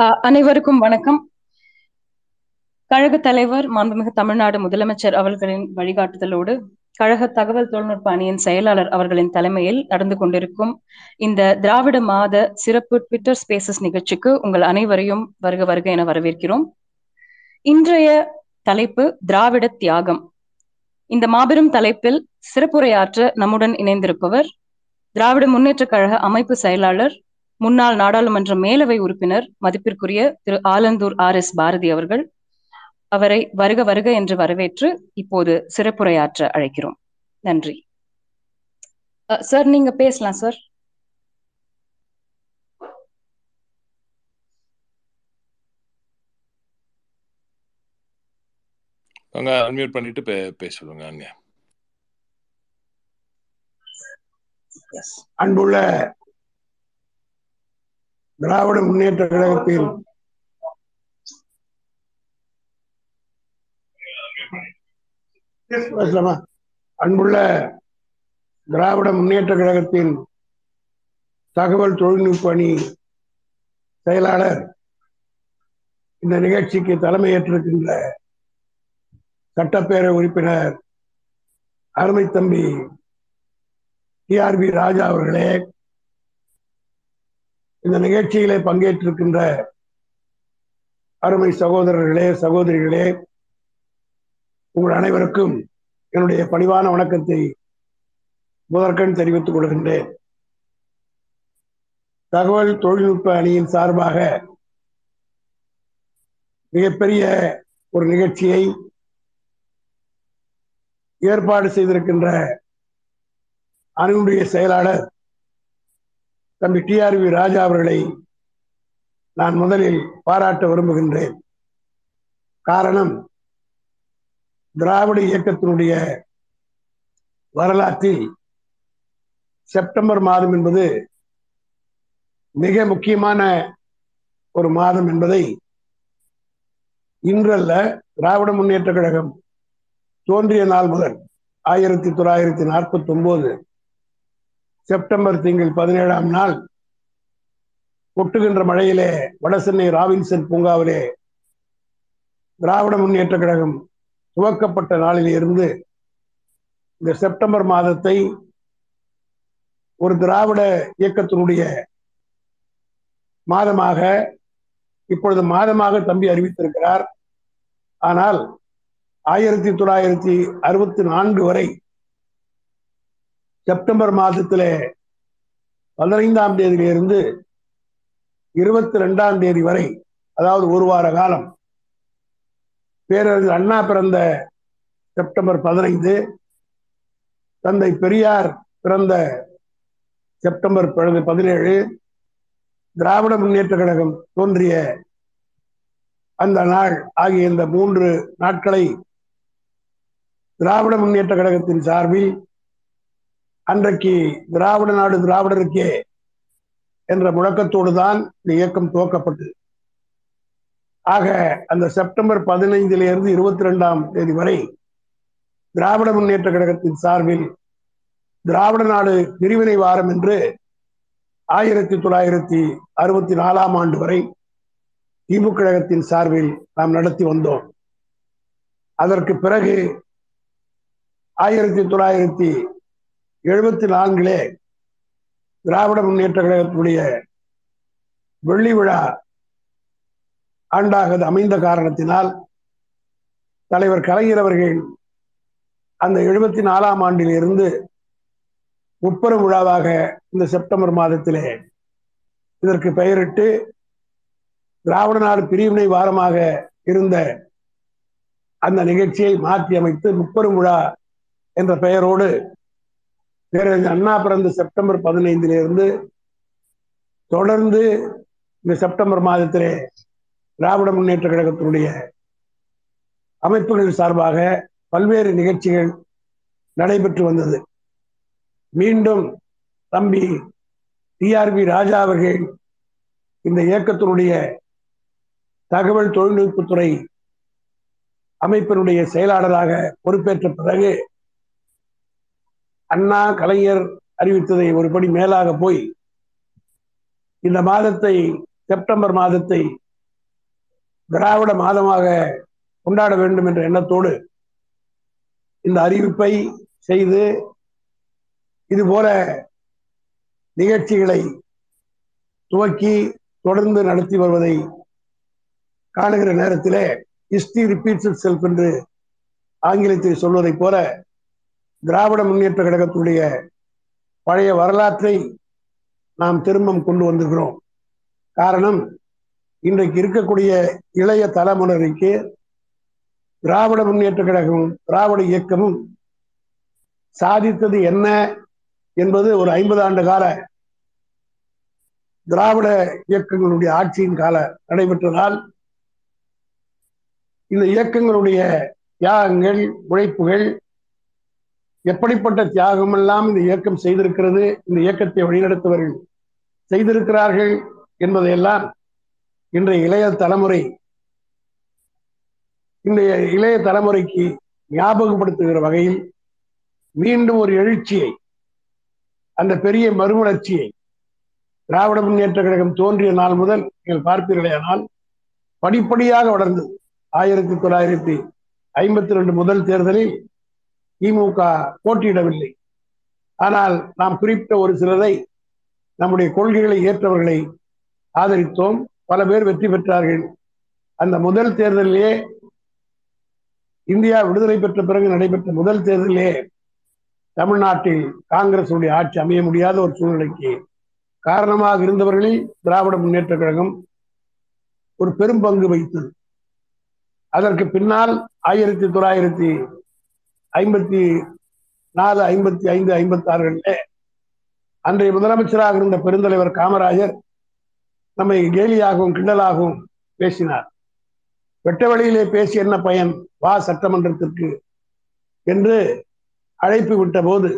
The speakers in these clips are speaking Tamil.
அனைவருக்கும் வணக்கம். கழக தலைவர் மாண்புமிகு தமிழ்நாடு முதலமைச்சர் அவர்களின் வழிகாட்டுதலோடு கழக தகவல் தொழில்நுட்ப அணியின் செயலாளர் அவர்களின் தலைமையில் நடந்து கொண்டிருக்கும் இந்த திராவிட மாத சிறப்பு ட்விட்டர் ஸ்பேசஸ் நிகழ்ச்சிக்கு உங்கள் அனைவரையும் வருக வருக என வரவேற்கிறோம். இன்றைய தலைப்பு திராவிட தியாகம். இந்த மாபெரும் தலைப்பில் சிறப்புரையாற்ற நம்முடன் இணைந்திருப்பவர் திராவிட முன்னேற்ற கழக அமைப்பு செயலாளர் முன்னாள் நாடாளுமன்ற மேலவை உறுப்பினர் மதிப்பிற்குரிய திரு ஆலந்தூர் ஆர் எஸ் பாரதி அவர்கள் அவரை வருக வருக என்று வரவேற்று இப்போது சிறப்புரையாற்ற அழைக்கிறோம். நன்றி. சார் நீங்க பேசலாம் சார். அன்மியூட் பண்ணிட்டு பேச சொல்லுங்க அன்புள்ள திராவிட முன்னேற்ற கழகத்தில் பேசலாமா? அன்புள்ள திராவிட முன்னேற்ற கழகத்தின் தகவல் தொழில்நுட்ப அணி செயலாளர் இந்த நிகழ்ச்சிக்கு தலைமையேற்றிருக்கின்ற சட்டப்பேரவை உறுப்பினர் அருமை தம்பி டிஆர்பி ராஜா அவர்களே இந்த நிகழ்ச்சியிலே பங்கேற்றிருக்கின்ற அருமை சகோதரர்களே சகோதரிகளே உங்கள் அனைவருக்கும் என்னுடைய பணிவான வணக்கத்தை முதற்கண் தெரிவித்துக் கொள்கின்றேன். தகவல் தொழில்நுட்ப அணியின் சார்பாக மிகப்பெரிய ஒரு நிகழ்ச்சியை ஏற்பாடு செய்திருக்கின்ற அணியுடைய செயலாளர் தம்பி டிஆர்வி ராஜா அவர்களை நான் முதலில் பாராட்ட விரும்புகின்றேன். காரணம் திராவிட இயக்கத்தினுடைய வரலாற்றில் செப்டம்பர் மாதம் என்பது மிக முக்கியமான ஒரு மாதம் என்பதை இன்றல்ல திராவிட முன்னேற்ற கழகம் தோன்றிய நாள் முதல் ஆயிரத்தி தொள்ளாயிரத்தி நாற்பத்தி ஒன்பது செப்டம்பர் திங்கள் பதினேழாம் நாள் கொட்டுகின்ற மழையிலே வடசென்னை ராபின்சன் பூங்காவிலே திராவிட முன்னேற்ற கழகம் துவக்கப்பட்ட நாளில் இருந்து இந்த செப்டம்பர் மாதத்தை ஒரு திராவிட இயக்கத்தினுடைய மாதமாக இப்பொழுது மாதமாக தம்பி அறிவித்திருக்கிறார். ஆனால் ஆயிரத்தி தொள்ளாயிரத்தி அறுபத்தி நான்கு வரை செப்டம்பர் மாதத்திலே பதினைந்தாம் தேதியிலிருந்து இருபத்தி ரெண்டாம் தேதி வரை அதாவது ஒரு வார காலம் பேரறிஞர் அண்ணா பிறந்த செப்டம்பர் பதினைந்து தந்தை பெரியார் பிறந்த செப்டம்பர் பதினேழு திராவிட முன்னேற்ற கழகம் தோன்றிய அந்த நாள் ஆகிய இந்த மூன்று நாட்களை திராவிட முன்னேற்ற கழகத்தின் சார்பில் அன்றைக்கு திராவிட நாடு திராவிடருக்கே என்ற முழக்கத்தோடு தான் இந்த இயக்கம் துவக்கப்பட்டது. ஆக அந்த செப்டம்பர் பதினைந்திலிருந்து இருபத்தி ரெண்டாம் தேதி வரை திராவிட முன்னேற்ற கழகத்தின் சார்பில் திராவிட நாடு பிரிவினை வாரம் என்று ஆயிரத்தி தொள்ளாயிரத்தி அறுபத்தி நாலாம் ஆண்டு வரை திமுக கழகத்தின் சார்பில் நாம் நடத்தி வந்தோம். அதற்கு பிறகு ஆயிரத்தி தொள்ளாயிரத்தி எழுபத்தி நான்கிலே திராவிட முன்னேற்ற கழகத்தினுடைய வெள்ளி விழா ஆண்டாக அமைந்த காரணத்தினால் தலைவர் கலைஞர் அவர்கள் அந்த எழுபத்தி நாலாம் ஆண்டில் இருந்து முப்பெரும் விழாவாக இந்த செப்டம்பர் மாதத்திலே இதற்கு பெயரிட்டு திராவிட நாடு பிரிவினை வாரமாக இருந்த அந்த நிகழ்ச்சியை மாற்றி அமைத்து முப்பெரும் விழா என்ற பெயரோடு பேரறிஞர் அண்ணா பிறந்த செப்டம்பர் பதினைந்திலிருந்து தொடர்ந்து இந்த செப்டம்பர் மாதத்திலே திராவிட முன்னேற்ற கழகத்தினுடைய அமைப்புகள் சார்பாக பல்வேறு நிகழ்ச்சிகள் நடைபெற்று வந்தது. மீண்டும் தம்பி டிஆர்பி ராஜா அவர்கள் இந்த இயக்கத்தினுடைய தகவல் தொழில்நுட்பத்துறை அமைப்பினுடைய செயலாளராக பொறுப்பேற்ற பிறகு அண்ணா கலைஞர் அறிவித்ததை ஒருபடி மேலாக போய் இந்த மாதத்தை செப்டம்பர் மாதத்தை திராவிட மாதமாக கொண்டாட வேண்டும் என்ற எண்ணத்தோடு இந்த அறிவிப்பை செய்து இதுபோல நிகழ்ச்சிகளை துவக்கி தொடர்ந்து நடத்தி வருவதை காணுகிற நேரத்திலே ஹிஸ்டரி ரிப்பீட்ஸ் செல்ஃப் என்று ஆங்கிலத்தில் சொல்வதைப் போல திராவிட முன்னேற்ற கழகத்துடைய பழைய வரலாற்றை நாம் திரும்பம் கொண்டு வந்திருக்கிறோம். காரணம் இன்றைக்கு இருக்கக்கூடிய இளைய தலைமுறைக்கு திராவிட முன்னேற்ற கழகமும் திராவிட இயக்கமும் சாதித்தது என்ன என்பது ஒரு ஐம்பது ஆண்டு கால திராவிட இயக்கங்களுடைய ஆட்சியின் கால நடைபெற்றதால் இந்த இயக்கங்களுடைய தியாகங்கள் உழைப்புகள் எப்படிப்பட்ட தியாகம் எல்லாம் இந்த இயக்கம் செய்திருக்கிறது இந்த இயக்கத்தை வழிநடத்துவர்கள் செய்திருக்கிறார்கள் என்பதையெல்லாம் இன்றைய இளைய தலைமுறை இன்றைய இளைய தலைமுறைக்கு ஞாபகப்படுத்துகிற வகையில் மீண்டும் ஒரு எழுச்சியை அந்த பெரிய மறுமலர்ச்சியை திராவிட முன்னேற்ற கழகம் தோன்றிய நாள் முதல் நீங்கள் பார்ப்பீர்களேயானால் படிப்படியாக வளர்ந்தது. ஆயிரத்தி தொள்ளாயிரத்தி ஐம்பத்தி ரெண்டு முதல் தேர்தலில் திமுக போட்டியிடவில்லை. ஆனால் நாம் குறிப்பிட்ட ஒரு சிலரை நம்முடைய கொள்கைகளை ஏற்றவர்களை ஆதரித்தோம். பல பேர் வெற்றி பெற்றார்கள். அந்த முதல் தேர்தலிலே இந்தியா விடுதலை பெற்ற பிறகு நடைபெற்ற முதல் தேர்தலிலே தமிழ்நாட்டில் காங்கிரசுடைய ஆட்சி அமைய முடியாத ஒரு சூழ்நிலைக்கு காரணமாக இருந்தவர்களில் திராவிட முன்னேற்ற கழகம் ஒரு பெரும் பங்கு வைத்தது அதற்கு பின்னால் ஆயிரத்தி தொள்ளாயிரத்தி ஐம்பத்தி நாலு ஐம்பத்தி ஐந்து ஐம்பத்தி ஆறுகளிலே அன்றைய முதலமைச்சராக இருந்த பெருந்தலைவர் காமராஜர் நம்மை கேலியாகவும் கிண்டலாகவும் பேசினார். வெட்ட வழியிலே பேசி என்ன பயன்? வா சட்டமன்றத்திற்கு என்று அழைப்பு விட்ட போது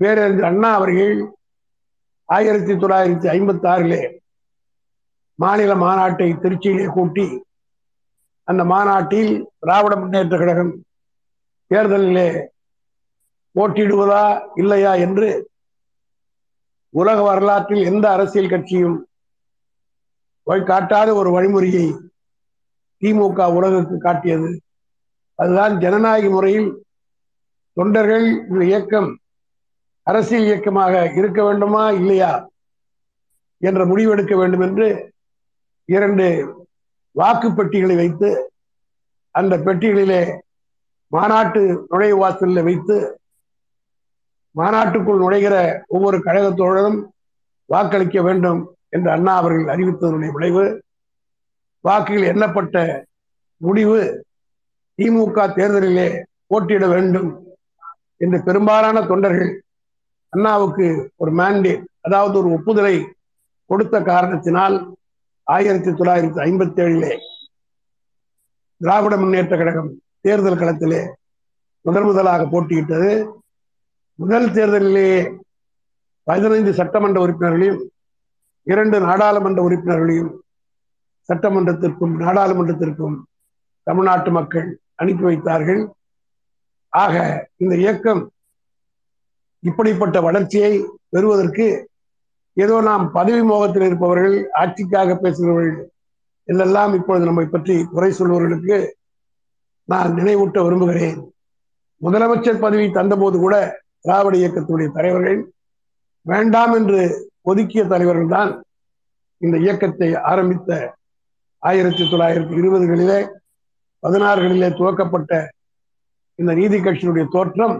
பேரறிஞர் அண்ணா அவர்கள் ஆயிரத்தி தொள்ளாயிரத்தி ஐம்பத்தி ஆறிலே மாநில மாநாட்டை திருச்சியிலே கூட்டி அந்த மாநாட்டில் திராவிட முன்னேற்ற கழகம் தேர்தலிலே போட்டியிடுவதா இல்லையா என்று உலக வரலாற்றில் எந்த அரசியல் கட்சியும் காட்டாத ஒரு வழிமுறையை திமுக உலகத்துக்கு காட்டியது. அதுதான் ஜனநாயக முறையில் தொண்டர்கள் இந்த இயக்கம் அரசியல் இயக்கமாக இருக்க வேண்டுமா இல்லையா என்ற முடிவெடுக்க வேண்டும் என்று இரண்டு வாக்கு பெட்டிகளை வைத்து அந்த பெட்டிகளிலே மாநாட்டு நுழைவாசலில் வைத்து மாநாட்டுக்குள் நுழைகிற ஒவ்வொரு கழகத்தோழரும் வாக்களிக்க வேண்டும் என்று அண்ணா அவர்கள் அறிவித்ததனுடைய விளைவு. வாக்குகள் எண்ணப்பட்ட முடிவு திமுக தேர்தலிலே போட்டியிட வேண்டும் என்று பெரும்பாலான தொண்டர்கள் அண்ணாவுக்கு ஒரு மேண்டேட் அதாவது ஒரு ஒப்புதலை கொடுத்த காரணத்தினால் ஆயிரத்தி தொள்ளாயிரத்தி ஐம்பத்தி ஏழிலே திராவிட முன்னேற்ற கழகம் தேர்தல் களத்திலே முதல் முதலாக போட்டியிட்டது. முதல் தேர்தலிலேயே பதினைந்து சட்டமன்ற உறுப்பினர்களையும் இரண்டு நாடாளுமன்ற உறுப்பினர்களையும் சட்டமன்றத்திற்கும் நாடாளுமன்றத்திற்கும் தமிழ்நாட்டு மக்கள் அனுப்பி வைத்தார்கள். ஆக இந்த இயக்கம் இப்படிப்பட்ட வளர்ச்சியை பெறுவதற்கு ஏதோ நாம் பதவி மோகத்தில் இருப்பவர்கள் ஆட்சிக்காக பேசுகிறவர்கள் இதெல்லாம் இப்பொழுது நம்மை பற்றி குறை சொல்பவர்களுக்கு நான் நினைவூட்ட விரும்புகிறேன். முதலமைச்சர் பதவி தந்தபோது கூட திராவிட இயக்கத்துடைய தலைவர்கள் வேண்டாம் என்று ஒதுக்கிய தலைவர்கள் தான் இந்த இயக்கத்தை ஆரம்பித்த ஆயிரத்தி தொள்ளாயிரத்தி இருபதுகளிலே பதினாறுகளிலே துவக்கப்பட்ட இந்த நீதி கட்சியினுடைய தோற்றம்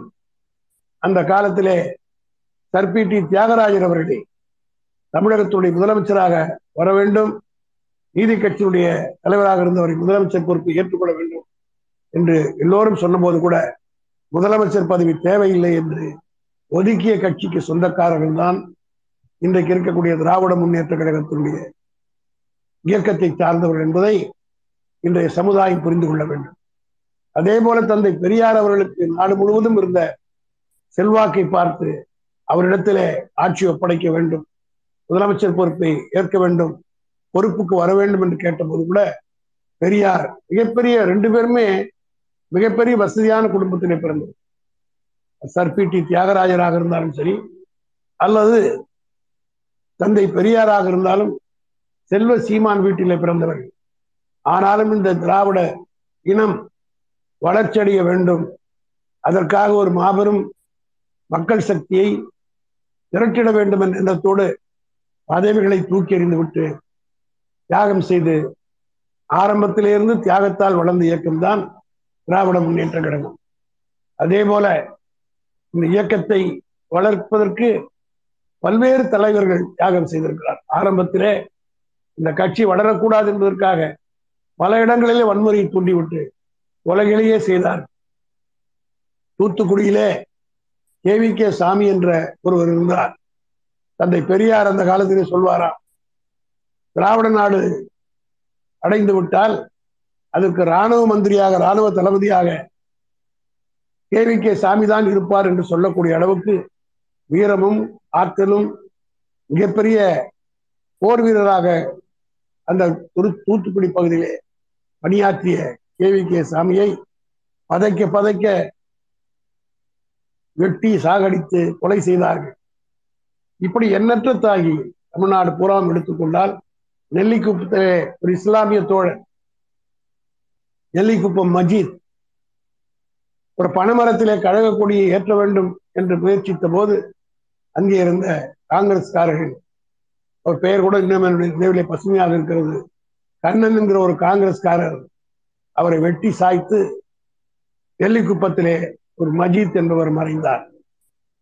அந்த காலத்திலே சர்பிடி தியாகராஜர் அவர்களே தமிழகத்துடைய முதலமைச்சராக வர வேண்டும் நீதி கட்சியினுடைய தலைவராக இருந்தவரை முதலமைச்சர் பொறுப்பு ஏற்றுக்கொள்ள வேண்டும் என்று எல்லோரும் சொன்னபோது கூட முதலமைச்சர் பதவி தேவையில்லை என்று ஒதுக்கிய கட்சிக்கு சொந்தக்காரர்கள் தான் இன்றைக்கு இருக்கக்கூடிய திராவிட முன்னேற்ற கழகத்தினுடைய இயக்கத்தை சார்ந்தவர்கள் என்பதை இன்றைய சமுதாயம் புரிந்து கொள்ள வேண்டும். அதே போல தந்தை பெரியார் அவர்களுக்கு நாடு முழுவதும் இருந்த செல்வாக்கை பார்த்து அவரிடத்திலே ஆட்சி ஒப்படைக்க வேண்டும் முதலமைச்சர் பொறுப்பை ஏற்க வேண்டும் பொறுப்புக்கு வர வேண்டும் என்று கேட்டபோது கூட பெரியார் மிகப்பெரிய ரெண்டு பேருமே மிகப்பெரிய வசதியான குடும்பத்திலே பிறந்தது சர் பி டி தியாகராஜராக இருந்தாலும் சரி அல்லது தந்தை பெரியாராக இருந்தாலும் செல்வ சீமான் வீட்டிலே பிறந்தவர்கள். ஆனாலும் இந்த திராவிட இனம் வளர்ச்சியடைய வேண்டும். அதற்காக ஒரு மாபெரும் மக்கள் சக்தியை திரட்டிட வேண்டும் என்ற எண்ணத்தோடு பதவிகளை தூக்கி எறிந்துவிட்டு தியாகம் செய்து ஆரம்பத்திலிருந்து தியாகத்தால் வளர்ந்த இயக்கம்தான் திராவிட முன்னேற்ற கழகம். அதே போல இந்த இயக்கத்தை வளர்ப்பதற்கு பல்வேறு தலைவர்கள் தியாகம் செய்திருக்கிறார். ஆரம்பத்திலே இந்த கட்சி வளரக்கூடாது என்பதற்காக பல இடங்களிலே வன்முறையை தூண்டிவிட்டு உலகிலேயே செய்தார். தூத்துக்குடியிலே கேவி கே சாமி என்ற ஒருவர் இருந்தார். தந்தை பெரியார் அந்த காலத்திலே சொல்வாராம் திராவிட நாடு அடைந்து விட்டால் அதற்கு இராணுவ மந்திரியாக இராணுவ தளபதியாக கேவி கே சாமி தான் இருப்பார் என்று சொல்லக்கூடிய அளவுக்கு வீரமும் ஆற்றலும் மிகப்பெரிய போர் வீரராக அந்த துரு- தூத்துக்குடி பகுதியிலே பணியாற்றிய கேவி கே சாமியை பதைக்க பதைக்க வெட்டி சாகடித்து கொலை செய்தார்கள். இப்படி எண்ணற்ற தாகி தமிழ்நாடு பூராவும் எடுத்துக்கொண்டால் நெல்லிக்குப்பத்திலே ஒரு இஸ்லாமிய தோழன் நெல்லிக்குப்பம் மஜீத். ஒரு பனைமரத்திலே கழக கொடியை ஏற்ற வேண்டும் என்று முயற்சித்த போது அங்கே இருந்த காங்கிரஸ்காரர்கள் ஒரு பெயர் கூட இன்னும் என்னுடைய நினைவிலே பசுமையாக இருக்கிறது கண்ணன் என்கிற ஒரு காங்கிரஸ்காரர் அவரை வெட்டி சாய்த்து நெல்லிக்குப்பத்திலே ஒரு மஜீத் என்பவர் மறைந்தார்.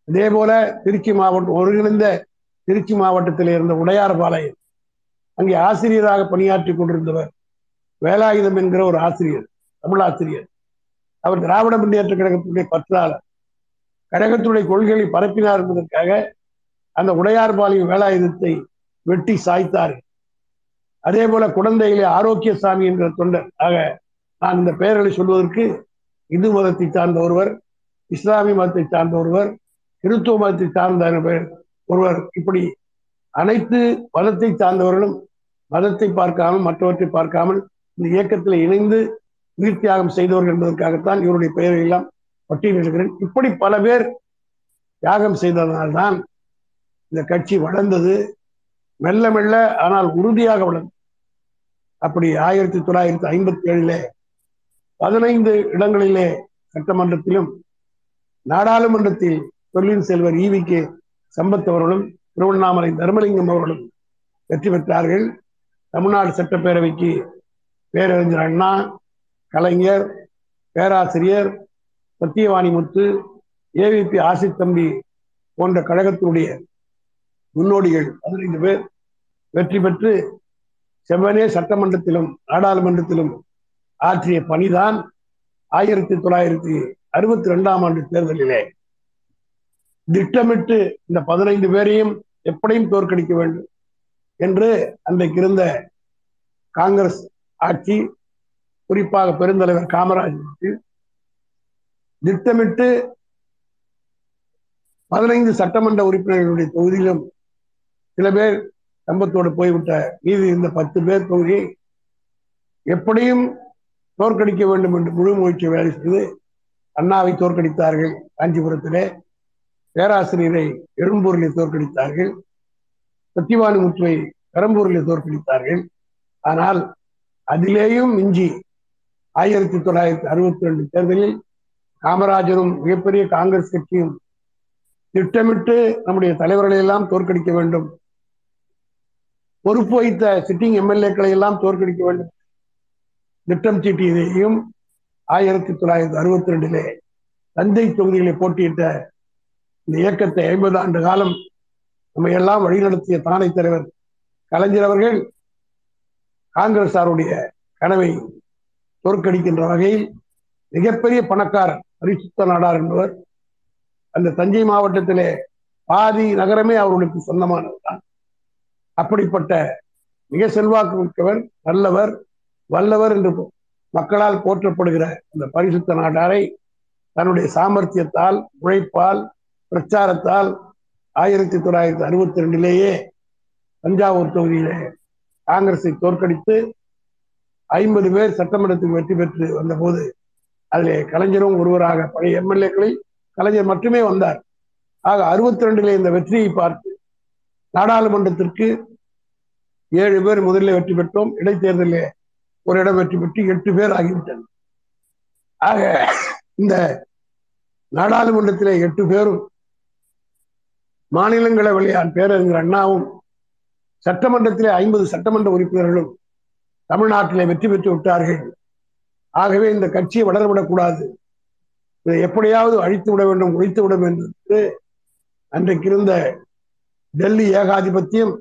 அதே போல திருச்சி மாவட்டம் ஒருங்கிணைந்த திருச்சி மாவட்டத்தில் இருந்த உடையார்பாளையம் அங்கே ஆசிரியராக பணியாற்றி கொண்டிருந்தவர் வேலாயுதம் என்கிற ஒரு ஆசிரியர் தமிழ் ஆசிரியர். அவர் திராவிட முன்னேற்ற கழகத்துடைய பற்றாளர். கழகத்துடைய கொள்கைகளை பரப்பினார் என்பதற்காக அந்த உடையார்பாளையம் வேலாயுதத்தை வெட்டி சாய்த்தார். அதே போல குழந்தையிலே ஆரோக்கியசாமி என்ற தொண்டர். ஆக நான் இந்த பெயர்களை சொல்வதற்கு இந்து மதத்தை சார்ந்த ஒருவர் இஸ்லாமிய மதத்தை சார்ந்த ஒருவர் கிறிஸ்துவ மதத்தை சார்ந்த ஒருவர் இப்படி அனைத்து மதத்தை சார்ந்தவர்களும் மதத்தை பார்க்காமல் மற்றவற்றை பார்க்காமல் இந்த இயக்கத்தில் இணைந்து உயிர் தியாகம் செய்தவர்கள் என்பதற்காகத்தான் இவருடைய பெயரை எல்லாம் பட்டியலிடுகிறேன் இப்படி பல பேர் தியாகம் செய்ததனால்தான் இந்த கட்சி வளர்ந்தது. மெல்ல மெல்ல ஆனால் உறுதியாக வளர்ந்தது. அப்படி ஆயிரத்தி தொள்ளாயிரத்தி ஐம்பத்தி ஏழிலே பதினைந்து இடங்களிலே சட்டமன்றத்திலும் நாடாளுமன்றத்தில் தொழில் செல்வர் ஈவி கே சம்பத் அவர்களும் திருவண்ணாமலை தர்மலிங்கம் அவர்களும் வெற்றி பெற்றார்கள். தமிழ்நாடு சட்டப்பேரவைக்கு பேரறிஞர் அண்ணா கலைஞர் பேராசிரியர் சத்தியவாணி முத்து ஏவிபி ஆசித் தம்பி போன்ற கழகத்தினுடைய முன்னோடிகள் பதினைந்து பேர் வெற்றி பெற்று செவ்வனே சட்டமன்றத்திலும் நாடாளுமன்றத்திலும் ஆற்றிய பணிதான் ஆயிரத்தி தொள்ளாயிரத்தி அறுபத்தி ரெண்டாம் ஆண்டு தேர்தலிலே. திட்டமிட்டு இந்த பதினைந்து பேரையும் எப்படியும் தோற்கடிக்க வேண்டும் என்று அன்றைக்கு இருந்த காங்கிரஸ் ஆட்சி குறிப்பாக பெருந்தலைவர் காமராஜருக்கு திட்டமிட்டு பதினைந்து சட்டமன்ற உறுப்பினர்களுடைய தொகுதியிலும் சில பேர் சம்பத்தோடு போய்விட்ட மீது இந்த பத்து பேர் தொகுதியை எப்படியும் தோற்கடிக்க வேண்டும் என்று முழு முயற்சி வேலை செய்து அண்ணாவை தோற்கடித்தார்கள். காஞ்சிபுரத்திலே பேராசிரியரை எழும்பூரிலே தோற்கடித்தார்கள். சத்தியவானி முத்துவை பெரம்பூரிலே தோற்கடித்தார்கள். ஆனால் அதிலேயும் மிஞ்சி ஆயிரத்தி தொள்ளாயிரத்தி அறுபத்தி ரெண்டு தேர்தலில் காமராஜரும் மிகப்பெரிய காங்கிரஸ் கட்சியும் திட்டமிட்டு நம்முடைய தலைவர்களை எல்லாம் தோற்கடிக்க வேண்டும். பொறுப்பு வைத்த சிட்டிங் எம்எல்ஏக்களை எல்லாம் தோற்கடிக்க வேண்டும். திட்டம் சீட்டியதையும் ஆயிரத்தி தொள்ளாயிரத்தி அறுபத்தி ரெண்டிலே தந்தை தொகுதிகளை போட்டியிட்ட இந்த இயக்கத்தை ஐம்பது ஆண்டு காலம் நம்ம எல்லாம் வழிநடத்திய தானை தலைவர் கலைஞர் அவர்கள் காங்கிரசாருடைய கனவை தோற்கடிக்கின்ற வகையில் மிகப்பெரிய பணக்காரர் பரிசுத்த நாடார் என்பவர் அந்த தஞ்சை மாவட்டத்திலே பாதி நகரமே அவர்களுக்கு சொந்தமானதுதான். அப்படிப்பட்ட மிக செல்வாக்கு மிக்கவர் நல்லவர் வல்லவர் என்று மக்களால் போற்றப்படுகிற அந்த பரிசுத்த நாட்டாரை தன்னுடைய சாமர்த்தியத்தால் உழைப்பால் பிரச்சாரத்தால் ஆயிரத்தி தொள்ளாயிரத்தி அறுபத்தி ரெண்டிலேயே தஞ்சாவூர் தொகுதியிலே காங்கிரஸை தோற்கடித்து ஐம்பது பேர் சட்டமன்றத்துக்கு வெற்றி பெற்று வந்தபோது அதிலே கலைஞரும் ஒருவராக பழைய எம்எல்ஏக்களில் கலைஞர் மட்டுமே வந்தார். ஆக அறுபத்தி ரெண்டிலே இந்த வெற்றியை பார்த்து நாடாளுமன்றத்திற்கு ஏழு பேர் முதலில் வெற்றி பெற்றோம். இடைத்தேர்தலில் ஒரு இடம் வெற்றி பெற்று எட்டு பேர் ஆகிவிட்டனர். ஆக இந்த நாடாளுமன்றத்திலே எட்டு பேரும் மாநிலங்களவையான் பேரறிஞர் அண்ணாவும் சட்டமன்றத்திலே ஐம்பது சட்டமன்ற உறுப்பினர்களும் தமிழ்நாட்டிலே வெற்றி பெற்று விட்டார்கள். ஆகவே இந்த கட்சியை வளரவிடக்கூடாது. இதை எப்படியாவது அழித்து விட வேண்டும் ஒழித்து விட வேண்டும் என்று அன்றைக்கு இருந்த டெல்லி ஏகாதிபத்தியம்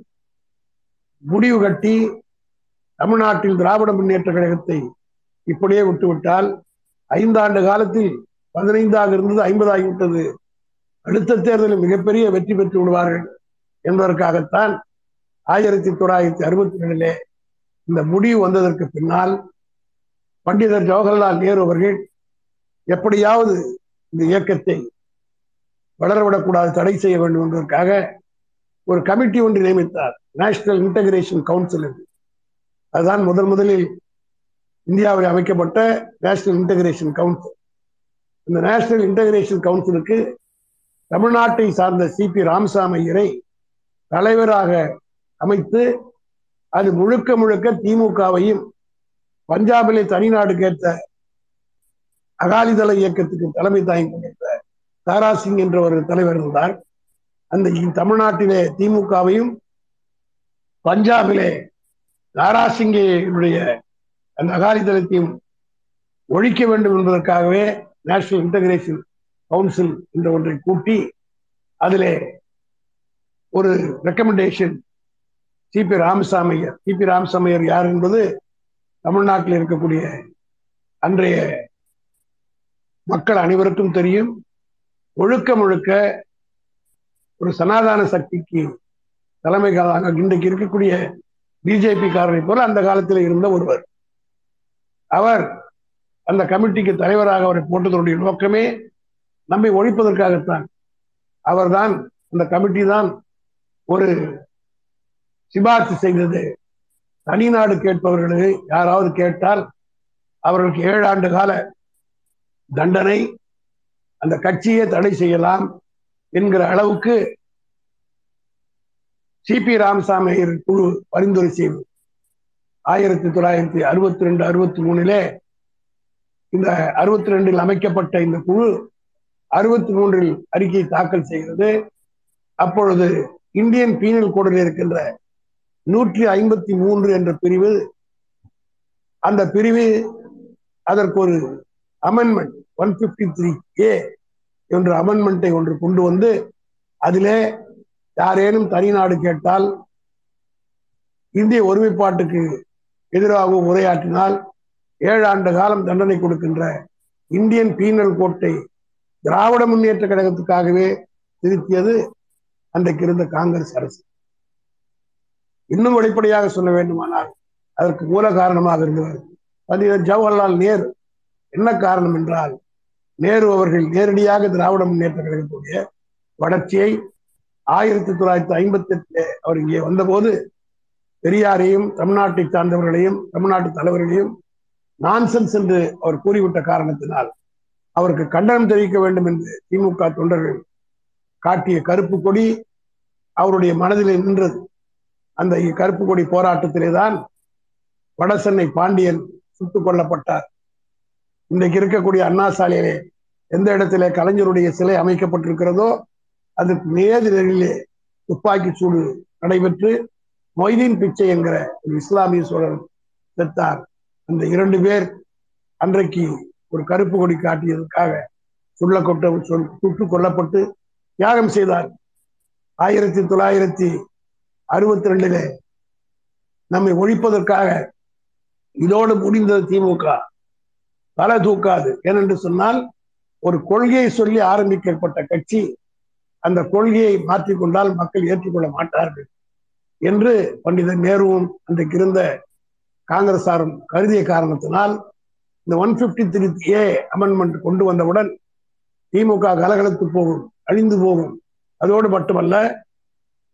முடிவு கட்டி தமிழ்நாட்டில் திராவிட முன்னேற்ற கழகத்தை இப்படியே விட்டுவிட்டால் ஐந்தாண்டு காலத்தில் பதினைந்தாக இருந்தது ஐம்பதாகிவிட்டது அடுத்த தேர்தலில் மிகப்பெரிய வெற்றி பெற்று விடுவார்கள் என்பதற்காகத்தான் ஆயிரத்தி தொள்ளாயிரத்தி அறுபத்தி ஏழிலே இந்த முடிவு வந்ததற்கு பின்னால் பண்டிதர் ஜவஹர்லால் நேரு அவர்கள் எப்படியாவது இந்த இயக்கத்தை வளரவிடக்கூடாது தடை செய்ய வேண்டும் என்பதற்காக ஒரு கமிட்டி ஒன்று நியமித்தார். நேஷனல் இன்டகிரேஷன் கவுன்சில் என்று. அதுதான் முதன் முதலில் இந்தியாவில் அமைக்கப்பட்ட நேஷனல் இன்டகிரேஷன் கவுன்சில் இந்த நேஷனல் இன்டகிரேஷன் கவுன்சிலுக்கு தமிழ்நாட்டை சார்ந்த சி பி ராமசாமி ஐயரை தலைவராக அமைத்து அது முழுக்க முழுக்க திமுகவையும் பஞ்சாபிலே தனிநாடு கேட்ட அகாலிதள இயக்கத்துக்கு தலைமை தாங்கி கொண்டிருந்த தாராசிங் என்ற ஒரு தலைவர் இருந்தார். அந்த தமிழ்நாட்டிலே திமுகவையும் பஞ்சாபிலே தாராசிங்கினுடைய அந்த அகாலிதளத்தையும் ஒழிக்க வேண்டும் என்பதற்காகவே நேஷனல் இன்டகிரேஷன் கவுன்சில் என்ற ஒன்றை கூட்டி அதிலே ஒரு recommendation C P Ramaswamy Iyer C P Ramaswamy Iyer யார் என்பது தமிழ்நாட்டில் இருக்கக்கூடிய அன்றைய மக்கள் அனைவருக்கும் தெரியும். ஒழுக்க முழுக்க ஒரு சனாதான சக்திக்கு தலைமை இன்றைக்கு இருக்கக்கூடிய பிஜேபி காரனை போல அந்த காலத்தில் இருந்த ஒருவர். அவர் அந்த கமிட்டிக்கு தலைவராக அவரை போட்டதனுடைய நோக்கமே நம்மை ஒழிப்பதற்காகத்தான். அவர்தான் அந்த கமிட்டி தான் ஒரு சிபார்சு செய்தது. தனிநாடு கேட்பவர்களுக்கு யாராவது கேட்டால் அவர்களுக்கு ஏழு ஆண்டு கால தண்டனை அந்த கட்சியை தடை செய்யலாம் என்கிற அளவுக்கு சி பி ராமசாமி குழு பரிந்துரை செய்வது ஆயிரத்தி தொள்ளாயிரத்தி அறுபத்தி ரெண்டு அறுபத்தி மூணிலே இந்த அறுபத்தி ரெண்டில் அமைக்கப்பட்ட இந்த குழு அறுபத்தி மூன்றில் அறிக்கை தாக்கல் செய்கிறது அப்பொழுது இந்தியன் பீனல் கோடில் இருக்கின்ற நூற்றி ஐம்பத்தி மூன்று என்ற பிரிவு அந்த பிரிவு அதற்கு ஒரு amendment one fifty three A என்ற அமெண்ட்மெண்ட்டை ஒன்று கொண்டு வந்து அதிலே யாரேனும் தனிநாடு கேட்டால் இந்திய ஒருமைப்பாட்டுக்கு எதிராக உரையாற்றினால் ஏழு ஆண்டு காலம் தண்டனை கொடுக்கின்ற இந்தியன் பீனல் கோட்டை திராவிட முன்னேற்ற கழகத்துக்காகவே திருத்தியது அன்றைக்கு இருந்த காங்கிரஸ் அரசு. இன்னும் வெளிப்படையாக சொல்ல வேண்டுமானால் அதற்கு மூல காரணமாக இருந்தவர் பண்டிதர் ஜவஹர்லால் நேரு. என்ன காரணம் என்றால் நேரு அவர்கள் நேரடியாக திராவிட முன்னேற்ற கழகத்துடைய வளர்ச்சியை ஆயிரத்தி தொள்ளாயிரத்தி ஐம்பத்தி எட்டுல அவர் இங்கே வந்தபோது பெரியாரையும் தமிழ்நாட்டை சார்ந்தவர்களையும் தமிழ்நாட்டு தலைவர்களையும் நான்சென்ஸ் என்று அவர் கூறிவிட்ட காரணத்தினால் அவருக்கு கண்டனம் தெரிவிக்க வேண்டும் என்று திமுக தொண்டர்கள் காட்டிய கருப்பு கொடி அவருடைய மனதில் நின்றது. அந்த கருப்பு கொடி போராட்டத்திலே தான் வடசென்னை பாண்டியன் சுட்டுக் கொல்லப்பட்டார். இன்றைக்கு இருக்கக்கூடிய அண்ணா சாலையிலே எந்த இடத்திலே கலைஞருடைய சிலை அமைக்கப்பட்டிருக்கிறதோ அதுக்கு நேரிலே துப்பாக்கி சூடு நடைபெற்று மொய்தீன் பிச்சை என்கிற ஒரு இஸ்லாமிய சோழர் செத்தார். அந்த இரண்டு பேர் அன்றைக்கு ஒரு கருப்பு கொடி காட்டியதற்காக சுள்ள கொட்ட சுட்டுக் கொல்லப்பட்டு தியாகம் செய்தார். ஆயிரத்தி தொள்ளாயிரத்தி அறுபத்தி ரெண்டுல நம்மை ஒழிப்பதற்காக இதோடு முடிந்தது திமுக. தலை தூக்காது. ஏனென்று சொன்னால் ஒரு கொள்கையை சொல்லி ஆரம்பிக்கப்பட்ட கட்சி அந்த கொள்கையை மாற்றிக்கொண்டால் மக்கள் ஏற்றுக்கொள்ள மாட்டார்கள் என்று பண்டிதர் நேருவும் அன்றைக்கு இருந்த காங்கிரசாரும் கருதிய காரணத்தினால் இந்த one fifty three A amendment கொண்டு வந்தவுடன் திமுக கலகலத்து போகும் அழிந்து போகும். அதோடு மட்டுமல்ல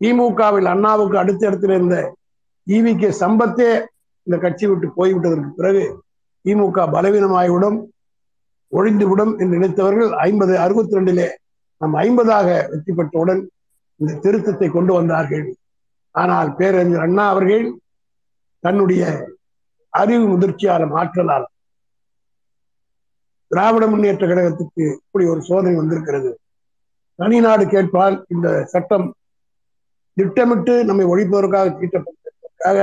திமுகவில் அண்ணாவுக்கு அடுத்த இடத்துல இருந்த ஈவி கே சம்பத்தே இந்த கட்சி விட்டு போய்விட்டதற்கு பிறகு திமுக பலவீனமாகிவிடும் ஒழிந்துவிடும் என்று நினைத்தவர்கள் ஐம்பது அறுபத்தி ரெண்டிலே நம் ஐம்பதாக வெற்றி பெற்றவுடன் இந்த திருத்தத்தை கொண்டு வந்தார்கள். ஆனால் பேரறிஞர் அண்ணா அவர்கள் தன்னுடைய அறிவு முதிர்ச்சியாலும் ஆற்றலால் திராவிட முன்னேற்ற கழகத்துக்கு இப்படி ஒரு சோதனை வந்திருக்கிறது. தனி நாடு கேட்பால் இந்த சட்டம் திட்டமிட்டு நம்மை ஒழிப்பதற்காக தீட்டப்பட்டதற்காக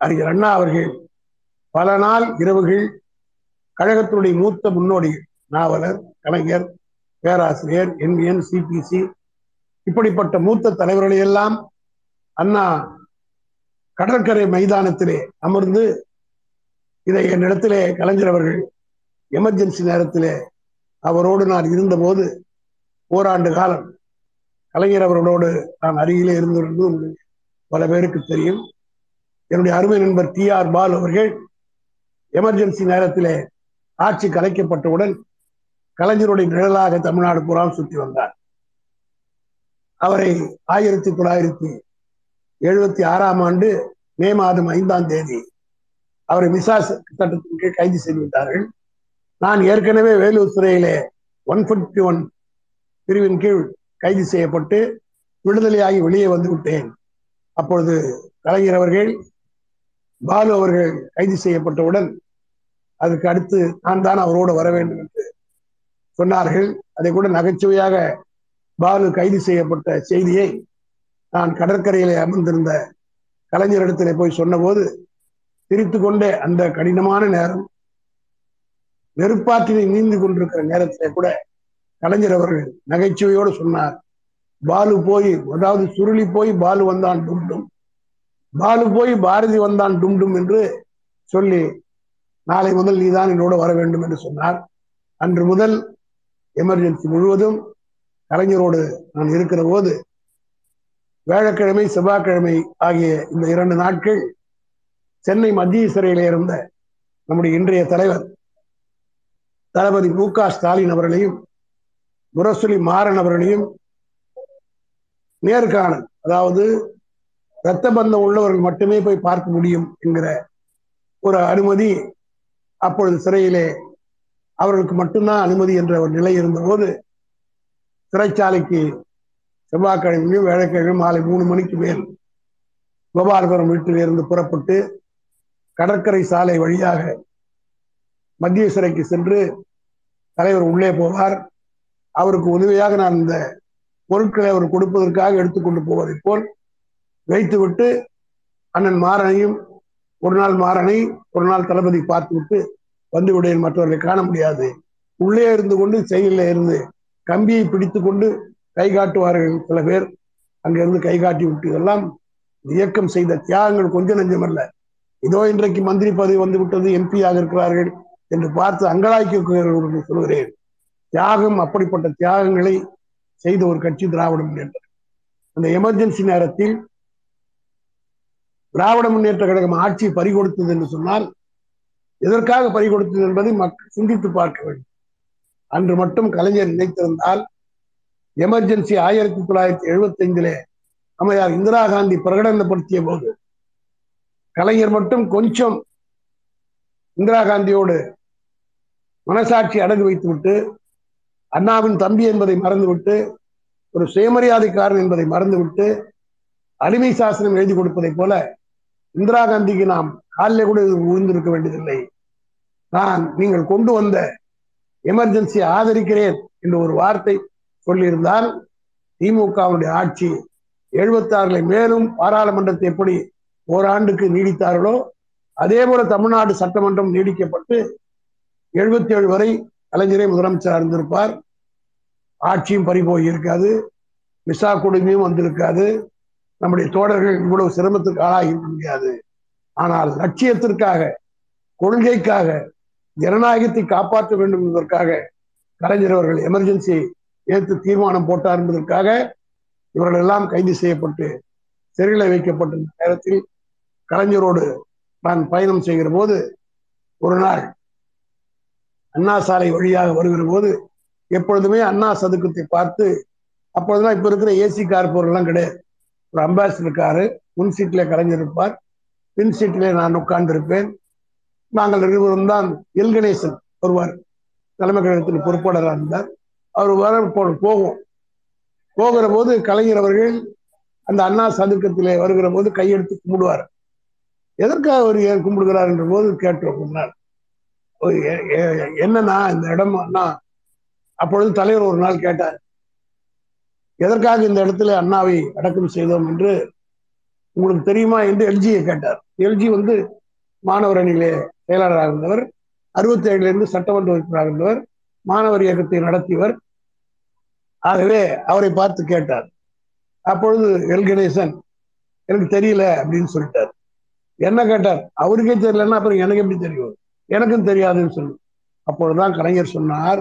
அறிஞர் அண்ணா அவர்கள் பல நாள் இரவுகள் கழகத்தினுடைய மூத்த முன்னோடிகள் நாவலர் கலைஞர் பேராசிரியர் என்விஎன் சிபிசி இப்படிப்பட்ட மூத்த தலைவர்களை எல்லாம் அண்ணா கடற்கரை மைதானத்திலே அமர்ந்து இதை என்னிடத்திலே கலைஞர் அவர்கள் எமர்ஜென்சி நேரத்திலே அவரோடு நான் இருந்தபோது ஓராண்டு காலம் கலைஞர் அவர்களோடு நான் அருகிலே இருந்து பல பேருக்கு தெரியும். என்னுடைய அருமை நண்பர் டி ஆர் பால் அவர்கள் எமர்ஜென்சி நேரத்திலே ஆட்சி கலைக்கப்பட்டவுடன் கலைஞருடைய நிழலாக தமிழ்நாடு புறாம் சுற்றி வந்தார். அவரை ஆயிரத்தி தொள்ளாயிரத்தி எழுபத்தி ஆறாம் ஆண்டு மே மாதம் ஐந்தாம் தேதி அவரை மிசா சட்டத்தின் கீழ் கைது செய்து விட்டார்கள். நான் ஏற்கனவே வேலூர் சிறையிலே ஒன் பிப்டி ஒன் பிரிவின் கீழ் கைது செய்யப்பட்டு விடுதலையாகி வெளியே வந்து விட்டேன். அப்பொழுது கலைஞர் அவர்கள் பாலு அவர்கள் கைது செய்யப்பட்டவுடன் அதுக்கு அடுத்து நான் தான் அவரோடு வர வேண்டும் என்று சொன்னார்கள். அதை கூட நகைச்சுவையாக பாலு கைது செய்யப்பட்ட செய்தியை நான் கடற்கரையிலே அமர்ந்திருந்த கலைஞரிடத்திலே போய் சொன்னபோது சிரித்து கொண்டே அந்த கடினமான நேரம் நெருப்பாற்றினை நீந்து கொண்டிருக்கிற நேரத்திலே கூட கலைஞர் அவர்கள் நகைச்சுவையோடு சொன்னார். பாலு போய் அதாவது சுருளி போய் பாலு வந்தான் டும் டும். பாலு போய் பாரதி வந்தான் டும் டும் என்று சொல்லி நாளை முதல் நீதான் என்னோட வர வேண்டும் என்று சொன்னார். அன்று முதல் எமர்ஜென்சி முழுவதும் கலைஞரோடு நான் இருக்கிற போது வேழக்கிழமை செவ்வாய்க்கிழமை ஆகிய இந்த இரண்டு நாட்கள் சென்னை மத்திய சிறையில் இருந்த நம்முடைய இன்றைய தலைவர் தளபதி மு க ஸ்டாலின் அவர்களையும் முரசொலி மாறன் அவர்களையும் நேர்காணல் அதாவது இரத்த பந்தம் உள்ளவர்கள் மட்டுமே போய் பார்க்க முடியும் என்கிற ஒரு அனுமதி அப்பொழுது சிறையிலே அவர்களுக்கு மட்டும்தான் அனுமதி என்ற ஒரு நிலை இருந்தபோது சிறைச்சாலைக்கு செவ்வாய்க்கிழமையும் வேலைக்கிழமையும் மாலை மூணு மணிக்கு மேல் கோபாலபுரம் வீட்டில் இருந்து புறப்பட்டு கடற்கரை சாலை வழியாக மத்திய சிறைக்கு சென்று தலைவர் உள்ளே போவார். அவருக்கு உதவியாக நான் இந்த பொருட்களை அவர் கொடுப்பதற்காக எடுத்துக்கொண்டு போவதை போல் வைத்துவிட்டு அண்ணன் மாறனையும் ஒரு நாள் மாறனை ஒரு நாள் தளபதி பார்த்துவிட்டு வந்து விடேன் மற்றவர்களை காண முடியாது. உள்ளே இருந்து கொண்டு செயலில் இருந்து கம்பியை பிடித்து கொண்டு கை காட்டுவார்கள் சில பேர். அங்கிருந்து கை காட்டி விட்டு இதெல்லாம் இயக்கம் செய்த தியாகங்கள் கொஞ்சம் நஞ்சமல்ல இதோ இன்றைக்கு மந்திரி பதவி வந்து விட்டது எம்பியாக இருக்கிறார்கள் என்று பார்த்து அங்கலாய்க்கு சொல்கிறேன் தியாகம் அப்படிப்பட்ட தியாகங்களை செய்த ஒரு கட்சி திராவிட முன்னேற்ற அந்த எமர்ஜென்சி நேரத்தில் திராவிட முன்னேற்ற கழகம் ஆட்சி பறிகொடுத்தது என்று சொன்னால் எதற்காக பறிகொடுத்தது என்பதை மக்கள் சிந்தித்து பார்க்க வேண்டும். அன்று மட்டும் கலைஞர் நினைத்திருந்தால் எமர்ஜென்சி ஆயிரத்தி தொள்ளாயிரத்தி எழுபத்தி ஐந்திலே அம்மையார் இந்திரா காந்தி பிரகடனப்படுத்திய போது கலைஞர் மட்டும் கொஞ்சம் இந்திரா காந்தியோடு மனசாட்சி அடகு வைத்துவிட்டு அண்ணாவின் தம்பி என்பதை மறந்துவிட்டு ஒரு சுயமரியாதைக்காரன் என்பதை மறந்துவிட்டு அடிமை சாசனம் எழுதி கொடுப்பதை போல இந்திரா காந்திக்கு நாம் காலில் கூட உழுந்திருக்க வேண்டியதில்லை. நான் நீங்கள் கொண்டு வந்த எமர்ஜென்சியை ஆதரிக்கிறேன் என்று ஒரு வார்த்தை சொல்லியிருந்தால் திமுகவுடைய ஆட்சி எழுபத்தாறுல மேலும் பாராளுமன்றத்தை எப்படி ஓராண்டுக்கு நீடித்தார்களோ அதே போல தமிழ்நாடு சட்டமன்றம் நீடிக்கப்பட்டு எழுபத்தி ஏழு வரை கலைஞரே முதலமைச்சராக இருந்திருப்பார். ஆட்சியும் பறிபோய் இருக்காது. விசா கொடுமையும் வந்திருக்காது. நம்முடைய தோழர்கள் இவ்வளவு சிரமத்திற்கு ஆளாகி முடியாது. ஆனால் லட்சியத்திற்காக கொள்கைக்காக ஜனநாயகத்தை காப்பாற்ற வேண்டும் என்பதற்காக கலைஞர் அவர்கள் எமர்ஜென்சி ஏற்று தீர்மானம் போட்டார் என்பதற்காக இவர்கள் எல்லாம் கைது செய்யப்பட்டு சிறையில் வைக்கப்பட்ட நேரத்தில் கலைஞரோடு நான் பயணம் செய்கிற போது ஒரு நாள் அண்ணா சாலை வழியாக வருகிற போது எப்பொழுதுமே அண்ணா சதுக்கத்தை பார்த்து அப்பொழுதுதான் இப்போ இருக்கிற ஏசி கார் பொருள்லாம் கிடையாது. ஒரு அம்பாசிடர் காரு முன் சீட்டில் கலைஞர் இருப்பார் பின் சீட்டிலே நான் உட்கார்ந்து இருப்பேன் நாங்கள் இருவரும் தான் எல் கணேசன் வருவார் தலைமை கழகத்தின் பொறுப்பாளராக இருந்தார். அவர் வர போகும் போகிற போது கலைஞர் அவர்கள் அந்த அண்ணா சதுக்கத்திலே வருகிற போது கையெடுத்து கும்பிடுவார். எதற்காக அவர் ஏன் கும்பிடுகிறார் என்ற போது கேட்டோம் முன்னாள் என்னன்னா இந்த இடம் அண்ணா அப்பொழுது தலைவர் ஒரு நாள் கேட்டார் எதற்காக இந்த இடத்துல அண்ணாவை அடக்கம் செய்தோம் என்று உங்களுக்கு தெரியுமா? என்று எல்ஜியை கேட்டார். எல்ஜி வந்து மாணவர் அணியிலே செயலாளராக இருந்தவர் அறுபத்தி ஏழுல இருந்து சட்டமன்ற உறுப்பினராக இருந்தவர் மாணவர் இயக்கத்தை நடத்தியவர். ஆகவே அவரை பார்த்து கேட்டார். அப்பொழுது எல். கணேசன் எனக்கு தெரியல அப்படின்னு சொல்லிட்டார். என்ன கேட்டார்? அவருக்கே தெரியலன்னா அப்புறம் எனக்கு எப்படி தெரியும்? எனக்கும் தெரியாதுன்னு சொல்லு. அப்பொழுதுதான் கலைஞர் சொன்னார்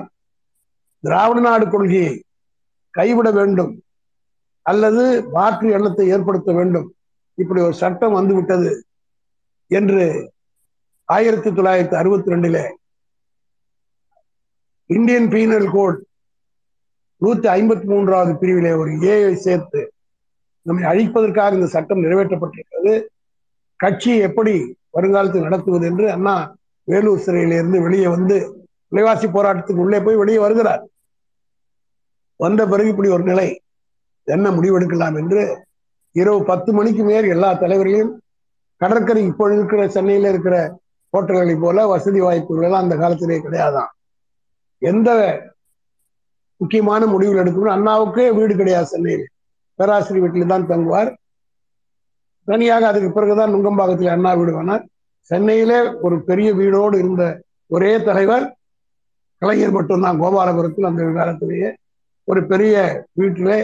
திராவிட நாடு கொள்கையை கைவிட வேண்டும். அல்லது மாற்று எண்ணத்தை ஏற்படுத்த வேண்டும். இப்படி ஒரு சட்டம் வந்துவிட்டது என்று ஆயிரத்தி தொள்ளாயிரத்தி அறுபத்தி ரெண்டுல இந்தியன் பீனல் கோட் நூத்தி ஐம்பத்தி மூன்றாவது பிரிவிலே ஒரு ஏஐ சேர்த்து நம்மை அழிப்பதற்காக இந்த சட்டம் நிறைவேற்றப்பட்டிருக்கிறது. கட்சியை எப்படி வருங்காலத்தில் நடத்துவது என்று அண்ணா வேலூர் சிறையிலிருந்து வெளியே வந்து விலைவாசி போராட்டத்துக்கு உள்ளே போய் வெளியே வருகிறார். வந்த பிறகு இப்படி ஒரு நிலை. என்ன முடிவெடுக்கலாம் என்று இரவு பத்து மணிக்கு மேல் எல்லா தலைவர்களையும் கடற்கரை இப்போ இருக்கிற சென்னையில இருக்கிற ஹோட்டல்களை போல வசதி வாய்ப்புகள் எல்லாம் அந்த காலத்திலே கிடையாதான் எந்த முக்கியமான முடிவுகள் எடுக்கணும் அண்ணாவுக்கே வீடு கிடையாது சென்னையில். பேராசிரியர் வீட்டில் தான் தங்குவார். தனியாக அதுக்கு பிறகுதான் நுங்கம்பாக்கத்தில் அண்ணா வீடு வேணார் சென்னையிலே ஒரு பெரிய வீடோடு இருந்த ஒரே தலைவர் கலைஞர் மட்டும்தான். கோபாலபுரத்தில் அந்த காலத்திலேயே. ஒரு பெரிய வீட்டிலே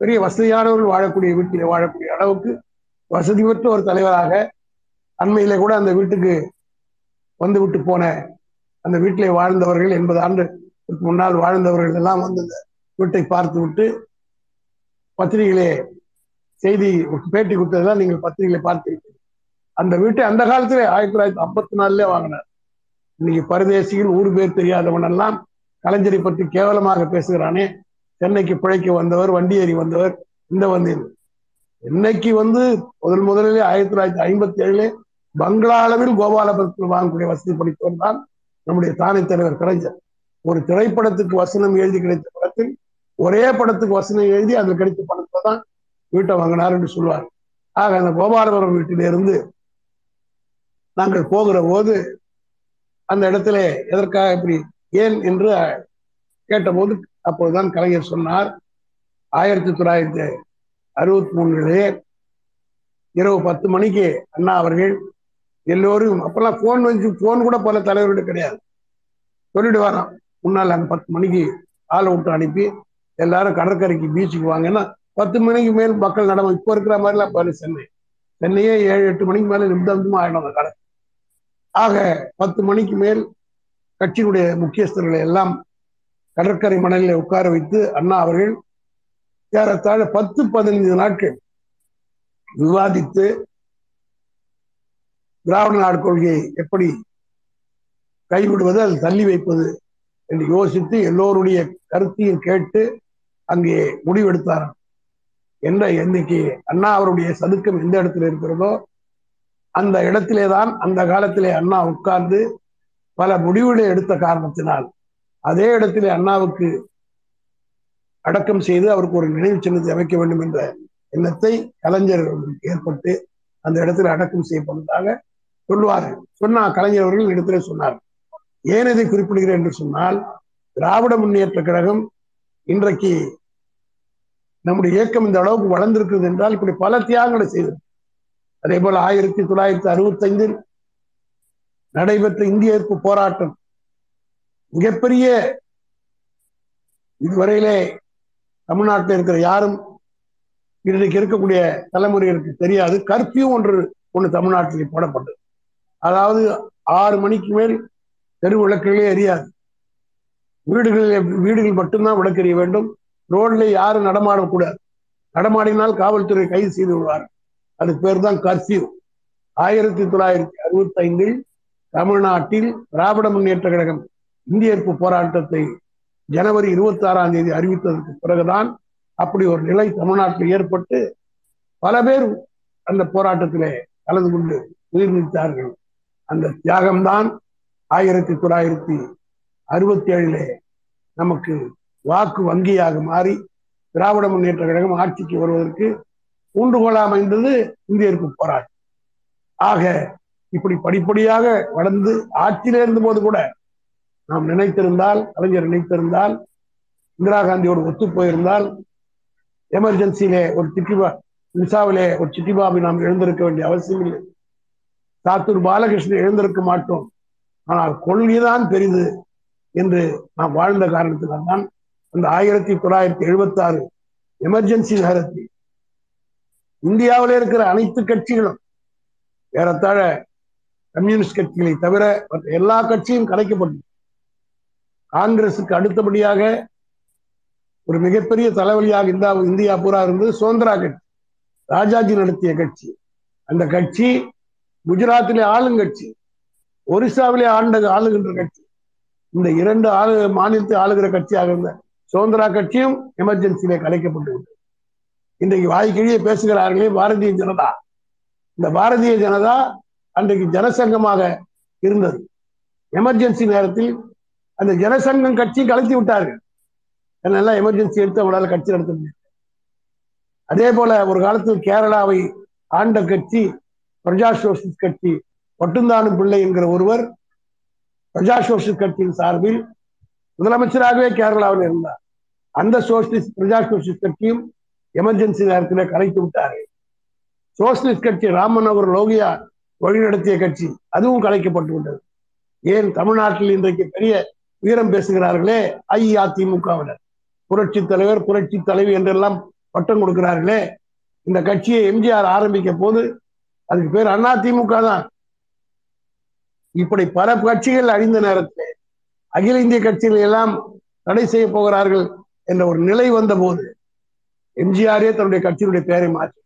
பெரிய வசதியானவர்கள் வாழக்கூடிய வீட்டிலே வாழக்கூடிய அளவுக்கு வசதி பெற்ற ஒரு தலைவராக அண்மையிலே கூட அந்த வீட்டுக்கு வந்து விட்டு போன அந்த வீட்டிலே வாழ்ந்தவர்கள் எண்பது ஆண்டு முன்னால் வாழ்ந்தவர்கள் எல்லாம் வந்து அந்த வீட்டை பார்த்து விட்டு பத்திரிகையிலே செய்தி பேட்டி கொடுத்ததெல்லாம் நீங்கள் பத்திரிகையில பார்த்துருக்கீங்க அந்த வீட்டை அந்த காலத்திலே ஆயிரத்தி தொள்ளாயிரத்தி ஐம்பத்தி நாலுல வாங்கினார். இன்னைக்கு பரதேசிகள் ஊர் பேர் தெரியாதவன் எல்லாம் கலைஞரை பற்றி கேவலமாக பேசுகிறானே. சென்னைக்கு பிழைக்க வந்தவர் வண்டி ஏறி வந்தவர் இந்த வந்து இன்னைக்கு வந்து முதல் முதலிலே ஆயிரத்தி தொள்ளாயிரத்தி ஐம்பத்தி ஏழுல பங்களா அளவில் கோபாலபுரத்தில் வாங்கக்கூடிய வசதி படித்தவர் தான் நம்முடைய தானை தலைவர் கலைஞர். ஒரு திரைப்படத்துக்கு வசனம் எழுதி கிடைத்த படத்தில் ஒரே படத்துக்கு வசனம் எழுதி அதில் கிடைத்த பணத்தை தான் வீட்டை வாங்கினார் என்று சொல்வார். ஆக அந்த கோபாலபுரம் வீட்டிலிருந்து நாங்கள் போகிற போது அந்த இடத்துல எதற்காக இப்படி ஏன் என்று கேட்டபோது அப்போதுதான் கலைஞர் சொன்னார் ஆயிரத்தி தொள்ளாயிரத்தி அறுபத்தி மூணுலே இரவு பத்து மணிக்கு அண்ணா அவர்கள் எல்லோரும் அப்பெல்லாம் போன் வந்து போன் கூட பல தலைவர்கள் கிடையாது. சொல்லிட்டு வரோம் முன்னால் அங்க பத்து மணிக்கு ஆளை விட்டு அனுப்பி எல்லாரும் கடற்கரைக்கு பீச்சுக்கு வாங்கன்னா பத்து மணிக்கு மேல் மக்கள் நடவு இப்போ இருக்கிற மாதிரிலாம் பாரு சென்னை. சென்னையே ஏழு எட்டு மணிக்கு மேல நிமிடம் ஆயிடும் அந்த கடை. ஆக பத்து மணிக்கு மேல் கட்சியினுடைய முக்கியஸ்தர்களை எல்லாம் கடற்கரை மணலில் உட்கார வைத்து அண்ணா அவர்கள் ஏறத்தாழ பத்து பதினைந்து நாட்கள் விவாதித்து திராவிட நாடு கொள்கையை எப்படி கைவிடுவது அது தள்ளி வைப்பது என்று யோசித்து எல்லோருடைய கருத்தையும் கேட்டு அங்கே முடிவெடுத்தார் என்ற இன்னைக்கு அண்ணா அவருடைய சதுக்கம் எந்த இடத்துல இருக்கிறதோ அந்த இடத்திலே தான் அந்த காலத்திலே அண்ணா உட்கார்ந்து பல முடிவுகளை எடுத்த காரணத்தினால் அதே இடத்திலே அண்ணாவுக்கு அடக்கம் செய்து அவருக்கு ஒரு நினைவு சின்னத்தை அமைக்க வேண்டும் என்ற எண்ணத்தை கலைஞர் ஏற்பட்டு அந்த இடத்துல அடக்கம் செய்யப்பட்டதாக சொல்லுவார்கள் சொன்னா கலைஞர் அவர்கள் இடத்திலே சொன்னார். ஏன் இதை குறிப்பிடுகிறேன்? என்று சொன்னால் திராவிட முன்னேற்ற கழகம் இன்றைக்கு நம்முடைய இயக்கம் இந்த அளவுக்கு வளர்ந்திருக்கிறது என்றால் இப்படி பல தியாகங்களை செய்தது அதே போல ஆயிரத்தி தொள்ளாயிரத்தி அறுபத்தி ஐந்தில் நடைபெற்ற இந்திய எதிர்ப்பு போராட்டம். மிகப்பெரிய இதுவரையிலே தமிழ்நாட்டில் இருக்கிற யாரும் இன்றைக்கு இருக்கக்கூடிய தலைமுறைகளுக்கு தெரியாது. கர்ஃபியூ ஒன்று ஒன்று தமிழ்நாட்டில் போடப்பட்டது. அதாவது ஆறு மணிக்கு மேல் தெரு விளக்குகளே எரியாது. வீடுகளில் வீடுகள் மட்டும்தான் விளக்கெறிய வேண்டும். ரோட்ல யாரும் நடமாடக்கூடாது நடமாடினால் காவல்துறை கைது செய்து விடுவார் அதுக்கு பேர் தான் கர்ஃபியூ. ஆயிரத்தி தொள்ளாயிரத்தி அறுபத்தி ஐந்தில் தமிழ்நாட்டில் திராவிட முன்னேற்ற கழகம் இந்திய எதிர்ப்பு போராட்டத்தை ஜனவரி இருபத்தி ஆறாம் தேதி அறிவித்ததற்கு பிறகுதான் அப்படி ஒரு நிலை தமிழ்நாட்டில் ஏற்பட்டு பல பேர் அந்த போராட்டத்திலே கலந்து கொண்டு உயிர் நீத்தார்கள் அந்த தியாகம்தான் ஆயிரத்தி தொள்ளாயிரத்தி அறுபத்தி ஏழிலே நமக்கு வாக்கு வங்கியாக மாறி திராவிட முன்னேற்ற கழகம் ஆட்சிக்கு வருவதற்கு ஊன்றுகோலா அமைந்தது இந்திய எதிர்ப்பு போராட்டம். ஆக இப்படி படிப்படியாக வளர்ந்து ஆட்சியிலே இருந்த போது கூட நாம் நினைத்திருந்தால் கலைஞர் நினைத்திருந்தால் இந்திரா காந்தியோடு ஒத்து போயிருந்தால் எமர்ஜென்சியிலே ஒரு சிட்டிபா மிசாவிலே ஒரு சிட்டிபாபி நாம் எழுந்திருக்க வேண்டிய அவசியம் இல்லை. சாத்தூர் பாலகிருஷ்ணன் எழுந்திருக்க மாட்டோம். ஆனால் கொள்கைதான் பெரிது என்று நாம் வாழ்ந்த காரணத்தினால் தான் அந்த ஆயிரத்தி தொள்ளாயிரத்தி எழுபத்தி ஆறு எமர்ஜென்சி நேரத்தில் இந்தியாவிலே இருக்கிற அனைத்து கட்சிகளும் ஏறத்தாழ கம்யூனிஸ்ட் கட்சிகளை தவிர எல்லா கட்சியும் கலைக்கப்பட்டது காங்கிரசுக்கு அடுத்தபடியாக ஒரு மிகப்பெரிய தலைவலியாக இந்தா இந்தியா பூரா இருந்தது சுதந்திரா கட்சி. ராஜாஜி நடத்திய கட்சி. அந்த கட்சி குஜராத்திலே ஆளுங்கட்சி ஒரிசாவிலே ஆண்ட ஆளுகின்ற கட்சி. இந்த இரண்டு ஆளு மாநிலத்தை ஆளுகிற கட்சியாக இருந்த சுதந்திரா கட்சியும் எமர்ஜென்சியிலே கலைக்கப்பட்டு விட்டது இன்றைக்கு வாய்க்கிழியே பேசுகிறார்களே பாரதிய ஜனதா. இந்த பாரதிய ஜனதா அன்றைக்கு ஜனசங்கமாக இருந்தது. எமர்ஜென்சி நேரத்தில் அந்த ஜனசங்கம் கட்சியும் கலைத்து விட்டார்கள். என்னெல்லாம் எமர்ஜென்சி எடுத்து அவங்களால கட்சி நடத்த முடியும். அதே போல ஒரு காலத்தில் கேரளாவை ஆண்ட கட்சி பிரஜா சோசிஸ்ட் கட்சி பட்டுந்தானு பிள்ளை என்கிற ஒருவர் பிரஜா சோசிஸ்ட் கட்சியின் சார்பில் முதலமைச்சராகவே கேரளாவில் இருந்தார். அந்த சோசியலிஸ்ட் பிரஜா சோசியலிஸ்ட் கட்சியும் எமர்ஜென்சி நேரத்தில் கலைத்து விட்டார்கள். சோசியலிஸ்ட் கட்சி ராமநகர் லோகியா வழிநடத்திய கட்சி அதுவும் கலைக்கப்பட்டு விட்டது. ஏன் தமிழ்நாட்டில் இன்றைக்கு பெரிய உயரம் பேசுகிறார்களே? அஇஅதிமுகவினர். புரட்சி தலைவர் புரட்சி தலைவி என்றெல்லாம் பட்டம் கொடுக்கிறார்களே. இந்த கட்சியை எம்ஜிஆர் ஆரம்பிக்க போது அதுக்கு பேர் அதிமுக தான். இப்படி பல கட்சிகள் அழிந்த நேரத்தில் அகில இந்திய கட்சிகள் எல்லாம் தடை செய்ய போகிறார்கள் என்ற ஒரு நிலை வந்த போது எம்ஜிஆரே தன்னுடைய கட்சியினுடைய பெயரை மாற்றி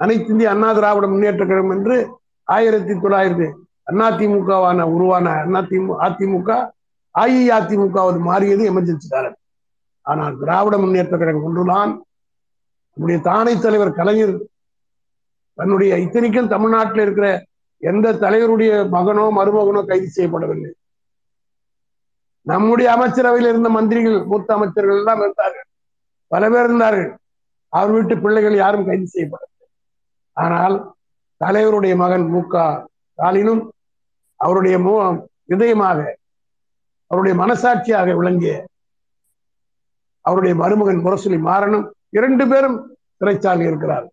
அனைத்து இந்திய அண்ணா திராவிட முன்னேற்ற கழகம் என்று ஆயிரத்தி தொள்ளாயிரத்தி அதிமுகவான உருவான அதிமுக அதிமுக அஇஅதிமுகவது மாறியது எமர்ஜென்சி காலம். ஆனால் திராவிட முன்னேற்ற கழகம் ஒன்றுதான் நம்முடைய தானை தலைவர் கலைஞர் தன்னுடைய இத்தனைக்கும் தமிழ்நாட்டில் இருக்கிற எந்த தலைவருடைய மகனோ மருமகனோ கைது செய்யப்படவில்லை. நம்முடைய அமைச்சரவையில் இருந்த மந்திரிகள் மூத்த அமைச்சர்கள் எல்லாம் இருந்தார்கள். பல பேர் இருந்தார்கள். அவர் வீட்டு பிள்ளைகள் யாரும் கைது செய்யப்படவில்லை. ஆனால் தலைவருடைய மகன் மு க ஸ்டாலினும் அவருடைய மு இதயமாக அவருடைய மனசாட்சியாக விளங்கிய அவருடைய மருமகன் முரசொலி மாறனும் இரண்டு பேரும் சிறைச்சாலை இருக்கிறார்.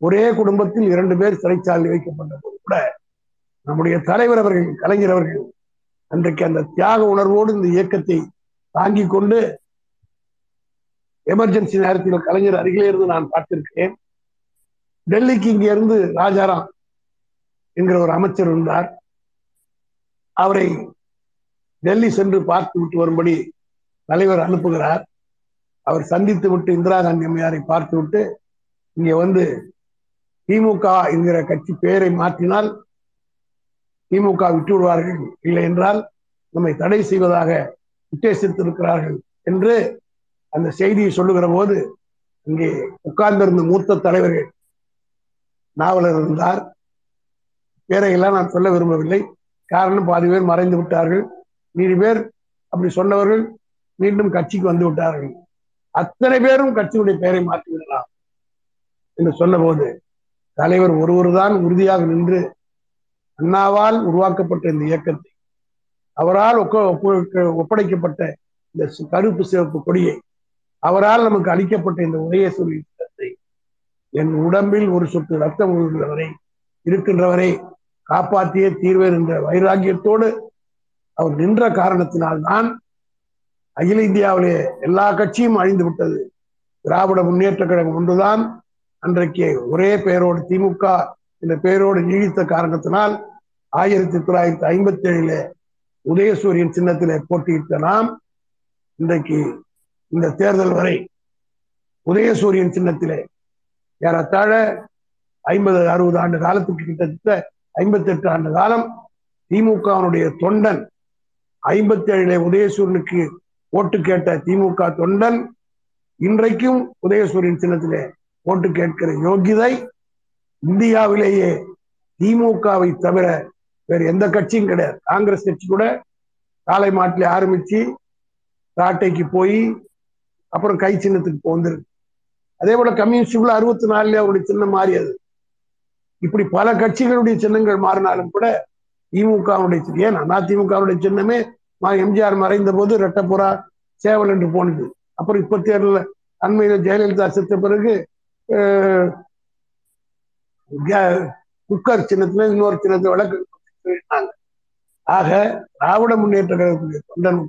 ஒரே குடும்பத்தில் இரண்டு பேர் சிறைச்சாலை வைக்கப்பட்டது கூட நம்முடைய தலைவர் அவர்கள் கலைஞர் அவர்கள் அன்றைக்கு அந்த தியாக உணர்வோடு இந்த இயக்கத்தை தாங்கிக் கொண்டு எமர்ஜென்சி நேரத்தில் கலைஞர் அருகிலே இருந்து நான் பார்த்திருக்கிறேன். டெல்லிக்கு இங்க இருந்து ராஜாராம் என்கிற ஒரு அமைச்சர் இருந்தார் அவரை டெல்லி சென்று பார்த்து விட்டு வரும்படி தலைவர் அனுப்புகிறார். அவர் சந்தித்து விட்டு இந்திரா காந்தி அம்மையாரை பார்த்து விட்டு இங்க வந்து திமுக என்கிற கட்சி பெயரை மாற்றினால் திமுக விட்டு விடுவார்கள் இல்லை என்றால் நம்மை தடை செய்வதாக உத்தேசித்திருக்கிறார்கள் என்று அந்த செய்தியை சொல்லுகிற போது இங்கே உட்கார்ந்திருந்த மூத்த தலைவர்கள் நாவலர் இருந்தார். பேரையெல்லாம் நான் சொல்ல விரும்பவில்லை. காரணம் பாதி பேர் மறைந்து விட்டார்கள். மீதி பேர் அப்படி சொன்னவர்கள் மீண்டும் கட்சிக்கு வந்து விட்டார்கள். அத்தனை பேரும் கட்சியுடைய பெயரை மாற்றிவிடலாம் என்று சொன்னபோது தலைவர் ஒருவர் தான் உறுதியாக நின்று அண்ணாவால் உருவாக்கப்பட்ட இந்த இயக்கத்தை அவரால் ஒப்படைக்கப்பட்ட இந்த கருப்பு சிவப்பு கொடியை அவரால் நமக்கு அளிக்கப்பட்ட இந்த உதயசூரிய திட்டத்தை என் உடம்பில் ஒரு சொட்டு ரத்தம் உழுகின்றவரை இருக்கின்றவரை காப்பாற்றியே தீர்வேன் என்ற வைராக்கியத்தோடு அவர் நின்ற காரணத்தினால் தான் அகில இந்தியாவிலே எல்லா கட்சியும் அழிந்து விட்டது. திராவிட முன்னேற்ற கழகம் ஒன்றுதான். அன்றைக்கு ஒரே பெயரோடு திமுக என்ற பெயரோடு நீடித்த காரணத்தினால் ஆயிரத்தி தொள்ளாயிரத்தி ஐம்பத்தி ஏழுல உதயசூரியன் சின்னத்திலே போட்டியிட்ட நாம் இன்றைக்கு இந்த தேர்தல் வரை உதயசூரியன் சின்னத்திலே ஏறத்தாழ ஐம்பது அறுபது ஆண்டு காலத்துக்கு கிட்டத்தட்ட ஐம்பத்தி எட்டு ஆண்டு காலம் திமுகவினுடைய தொண்டன் ஐம்பத்தி ஏழுல உதயசூரனுக்கு ஓட்டு கேட்ட திமுக தொண்டன் இன்றைக்கும் உதயசூரியன் சின்னத்திலே ஓட்டு கேட்கிற யோகிதை இந்தியாவிலேயே திமுகவை தவிர வேறு எந்த கட்சியும் கிடையாது. காங்கிரஸ் கட்சி கூட காலை மாட்டில் ஆரம்பிச்சு ராட்டைக்கு போய் அப்புறம் கை சின்னத்துக்கு வந்துருக்கு. அதே போல கம்யூனிஸ்டுக்குள்ள அறுபத்தி நாலுல அவருடைய சின்னம் மாறியது. இப்படி பல கட்சிகளுடைய சின்னங்கள் மாறினாலும் கூட திமுகவுடைய ஏன் அதிமுகவுடைய சின்னமே எம்ஜிஆர் மறைந்த போது ரெட்டப்புறா சேவல் என்று போனது. அப்புறம் இப்பத்தி ஏழுல அண்மையில ஜெயலலிதா செத்த பிறகு குக்கர் சின்னத்துல இன்னொரு சின்னத்தை விளக்கு ஆக திராவிட முன்னேற்ற கழகத்துடைய தொண்டன்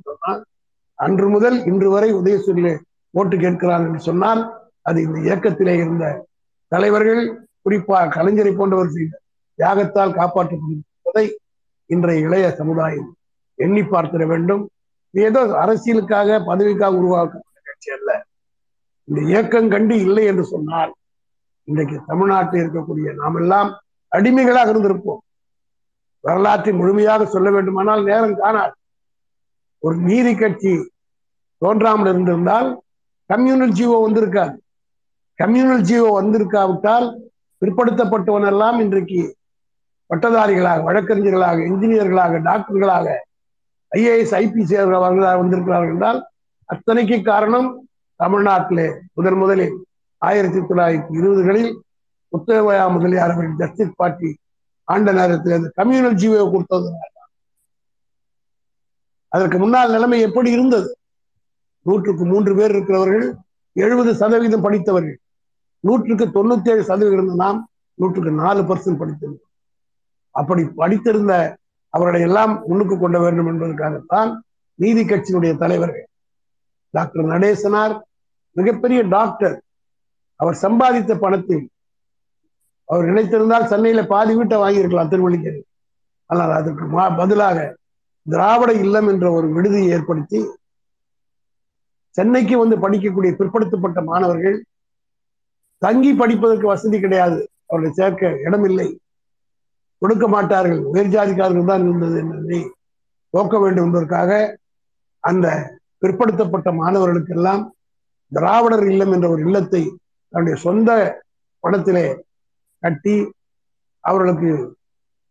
அன்று முதல் இன்று வரை உதயசூரிலே ஓட்டு கேட்கிறான் என்று சொன்னால் அது இந்த இயக்கத்திலே இருந்த தலைவர்கள் குறிப்பாக கலைஞரை போன்றவர் செய்த தியாகத்தால் காப்பாற்றப்படுவதை இன்றைய இளைய சமுதாயம் எண்ணி பார்த்திட வேண்டும். ஏதோ அரசியலுக்காக பதவிக்காக உருவாக்கப்பட்ட கட்சி அல்ல. இந்த இயக்கம் கண்டு இல்லை என்று சொன்னால் இன்றைக்கு தமிழ்நாட்டில் இருக்கக்கூடிய நாம் எல்லாம் அடிமைகளாக இருந்திருப்போம். வரலாற்றை முழுமையாக சொல்ல வேண்டுமானால் நேரம் காணாது. ஒரு நீதி கட்சி தோன்றாமல் இருந்திருந்தால் கம்யூனல் ஜீவோ வந்திருக்காது. கம்யூனல் ஜீவோ வந்திருக்காவிட்டால் பிற்படுத்தப்பட்டவன் எல்லாம் இன்றைக்கு பட்டதாரிகளாக வழக்கறிஞர்களாக இன்ஜினியர்களாக டாக்டர்களாக ஐஏஎஸ் ஐபிஎஸ் வந்திருக்கிறார்கள் என்றால் அத்தனைக்கு காரணம் தமிழ்நாட்டிலே முதன் முதலில் ஆயிரத்தி தொள்ளாயிரத்தி இருபதுகளில் முத்தவையா முதலியார் அவர்கள் ஜஸ்டிஸ் பார்ட்டி ஆண்ட நேரத்தில் அந்த கம்யூனல் ஜீவோ கொடுத்தது. அதற்கு முன்னால் நிலைமை எப்படி இருந்தது? நூற்றுக்கு மூன்று பேர் இருக்கிறவர்கள் எழுபது சதவீதம் படித்தவர்கள் நூற்றுக்கு தொண்ணூத்தி ஏழு சதவீதம் இருந்த நாம் நூற்றுக்கு நாலு பர்சன்ட் படித்திருந்தோம். அப்படி படித்திருந்த அவர்களை எல்லாம் முன்னுக்கு கொண்டு வேண்டும் என்பதற்காகத்தான் நீதி கட்சியினுடைய தலைவர்கள் டாக்டர் நடேசனார் மிகப்பெரிய டாக்டர் அவர் சம்பாதித்த பணத்தில் அவர் நினைத்திருந்தால் சென்னையில பாதி வீட்டை வாங்கியிருக்கலாம் திருவள்ளிக்கேரி ஆனால் அதற்கு பதிலாக திராவிட இல்லம் என்ற ஒரு விடுதியை ஏற்படுத்தி சென்னைக்கு வந்து படிக்கக்கூடிய பிற்படுத்தப்பட்ட மாணவர்கள் தங்கி படிப்பதற்கு வசதி கிடையாது. அவர்களை சேர்க்க இடமில்லை. கொடுக்க மாட்டார்கள். உயர் ஜாதிக்காரர்கள் தான் இருந்தது என்பதை போக்க வேண்டும் என்பதற்காக அந்த பிற்படுத்தப்பட்ட மாணவர்களுக்கெல்லாம் திராவிடர் இல்லம் என்ற ஒரு இல்லத்தை தன்னுடைய சொந்த பணத்திலே கட்டி அவர்களுக்கு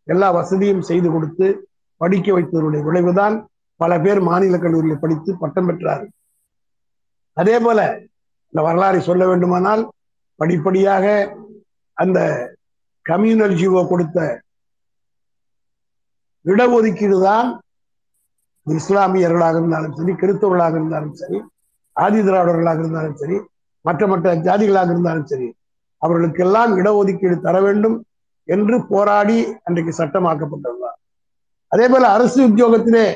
எல்லா வசதியும் செய்து கொடுத்து படிக்க வைத்ததனுடைய விளைவுதான் பல பேர் மாநில கல்லூரியில் படித்து பட்டம் பெற்றார்கள். அதே போல இந்த வரலாறை சொல்ல வேண்டுமானால் படிப்படியாக அந்த கம்யூனல் ஜீவோ கொடுத்த இடஒதுக்கீடு தான் இஸ்லாமியர்களாக இருந்தாலும் சரி கிறிஸ்தவர்களாக இருந்தாலும் சரி ஆதி திராவிடர்களாக இருந்தாலும் சரி மற்ற மற்ற ஜாதிகளாக இருந்தாலும் சரி அவர்களுக்கெல்லாம் இடஒதுக்கீடு தர வேண்டும் என்று போராடி அன்றைக்கு சட்டமாக்கப்பட்டிருந்தார் அதே போல அரசு உத்தியோகத்திலே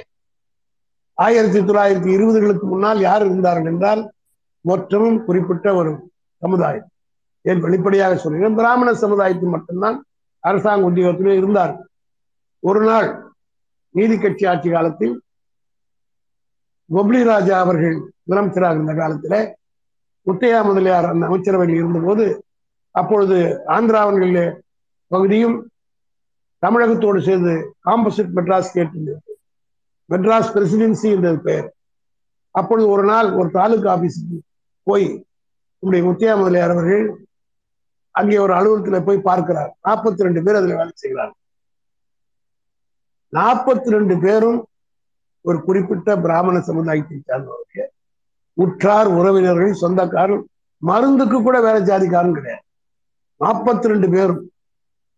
ஆயிரத்தி தொள்ளாயிரத்தி இருபதுகளுக்கு முன்னால் யார் இருந்தார்கள் என்றால் மொத்தமும் குறிப்பிட்ட ஒரு சமுதாயம். ஏன் வெளிப்படையாக சொல்கிறேன். பிராமண சமுதாயத்தில் மட்டும்தான் அரசாங்க உத்தியோகத்திலே இருந்தார். ஒரு நாள் நீதி கட்சி ஆட்சி காலத்தில் பொப்ளி ராஜா அவர்கள் முதலமைச்சராக இருந்த காலத்துல முத்தையா முதலியார் அந்த அமைச்சரவையில் இருந்தபோது அப்பொழுது ஆந்திராவன்களிலே பகுதியும் தமிழகத்தோடு சேர்ந்து காம்போசிட் மெட்ராஸ் கேட்டு மெட்ராஸ் பிரசிடென்சி என்றது பெயர். அப்பொழுது ஒரு நாள் ஒரு தாலுகா ஆபீஸுக்கு போய் நம்முடைய முத்தையா முதலியார் அவர்கள் அங்கே ஒரு அலுவலகத்துல போய் பார்க்கிறார். நாற்பத்தி ரெண்டு பேர் அதுல வேலை செய்கிறார் நாற்பத்தி ரெண்டு பேரும் ஒரு குறிப்பிட்ட பிராமண சமுதாயத்தை சார்ந்தவர்கள். உற்றார் உறவினர்கள் சொந்தக்காரர் மருந்துக்கு கூட வேலை ஜாதிக்காரன் கிடையாது. நாற்பத்தி ரெண்டு பேரும்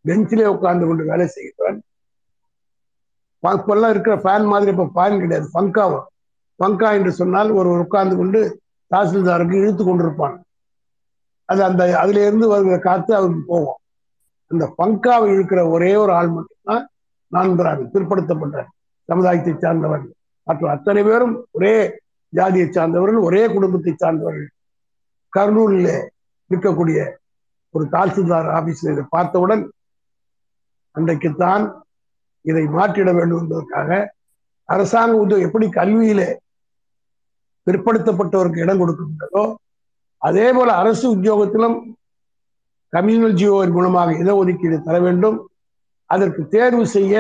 பெஞ்சிலே உட்கார்ந்து கொண்டு வேலை செய்கிறான் இப்பெல்லாம் இருக்கிற ஃபேன் மாதிரி இப்ப ஃபேன் கிடையாது. பங்காவும் பங்கா என்று சொன்னால் ஒரு உட்கார்ந்து கொண்டு தாசில்தாருக்கு இழுத்து கொண்டிருப்பான் அது அந்த அதுல இருந்து வருகிற காத்து அவருக்கு போகும். அந்த பங்காவை இழுக்கிற ஒரே ஒரு ஆள் மட்டும்தான் நான்கிறாங்க பிற்படுத்தப்பட்ட சமுதாயத்தை சார்ந்தவர்கள் மற்றும் அத்தனை பேரும் ஒரே ஜாதியை சார்ந்தவர்கள் ஒரே குடும்பத்தை சார்ந்தவர்கள். கர்னூலில் இருக்கக்கூடிய ஒரு தாசில்தார் ஆபீஸில் இதை பார்த்தவுடன் அன்றைக்குத்தான் இதை மாற்றிட வேண்டும் என்பதற்காக அரசாங்க உதவி எப்படி கல்வியிலே பிற்படுத்தப்பட்டவருக்கு இடம் கொடுக்கின்றதோ அதே போல அரசு உத்தியோகத்திலும் கம்யூனல் ஜியோவின் மூலமாக இடஒதுக்கீடு தர வேண்டும். அதற்கு தேர்வு செய்ய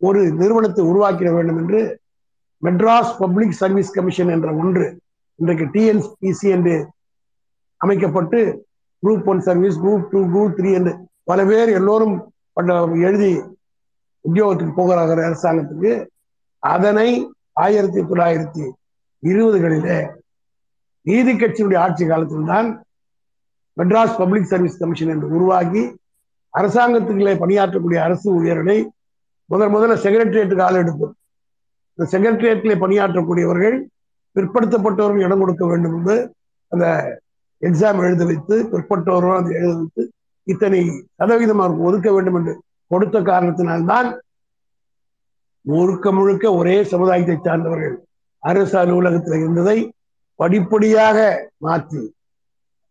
ஒரு நிறுவனத்தை உருவாக்கிட வேண்டும் என்று மெட்ராஸ் பப்ளிக் சர்வீஸ் கமிஷன் என்ற ஒன்று இன்றைக்கு டிஎன்பிசி என்று அமைக்கப்பட்டு group one service group two group three என்று பல பேர் எல்லோரும் எழுதி உத்தியோகத்துக்கு போகிறார்கள் அரசாங்கத்துக்கு. அதனை ஆயிரத்தி தொள்ளாயிரத்தி இருபதுகளிலே நீதி கட்சியினுடைய ஆட்சி காலத்தில் தான் மெட்ராஸ் பப்ளிக் சர்வீஸ் கமிஷன் என்று உருவாகி அரசாங்கத்துக்குள்ளே பணியாற்றக்கூடிய அரசு ஊழியர்களை முதல் முதல்ல செக்ரட்டரியேட்டுக்கு ஆள் எடுப்போம். இந்த செக்ரட்டரியேட்டிலே பணியாற்றக்கூடியவர்கள் பிற்படுத்தப்பட்டவர்கள் இடம் கொடுக்க வேண்டும் என்று அந்த எக்ஸாம் எழுத வைத்து பிற்பட்டவர்கள் அதை எழுத வைத்து இத்தனை சதவீதம் அவருக்கு ஒதுக்க வேண்டும் என்று கொடுத்த காரணத்தினால்தான் முழுக்க முழுக்க ஒரே சமுதாயத்தை சார்ந்தவர்கள் அரசு அலுவலகத்தில் இருந்ததை படிப்படியாக மாற்றி.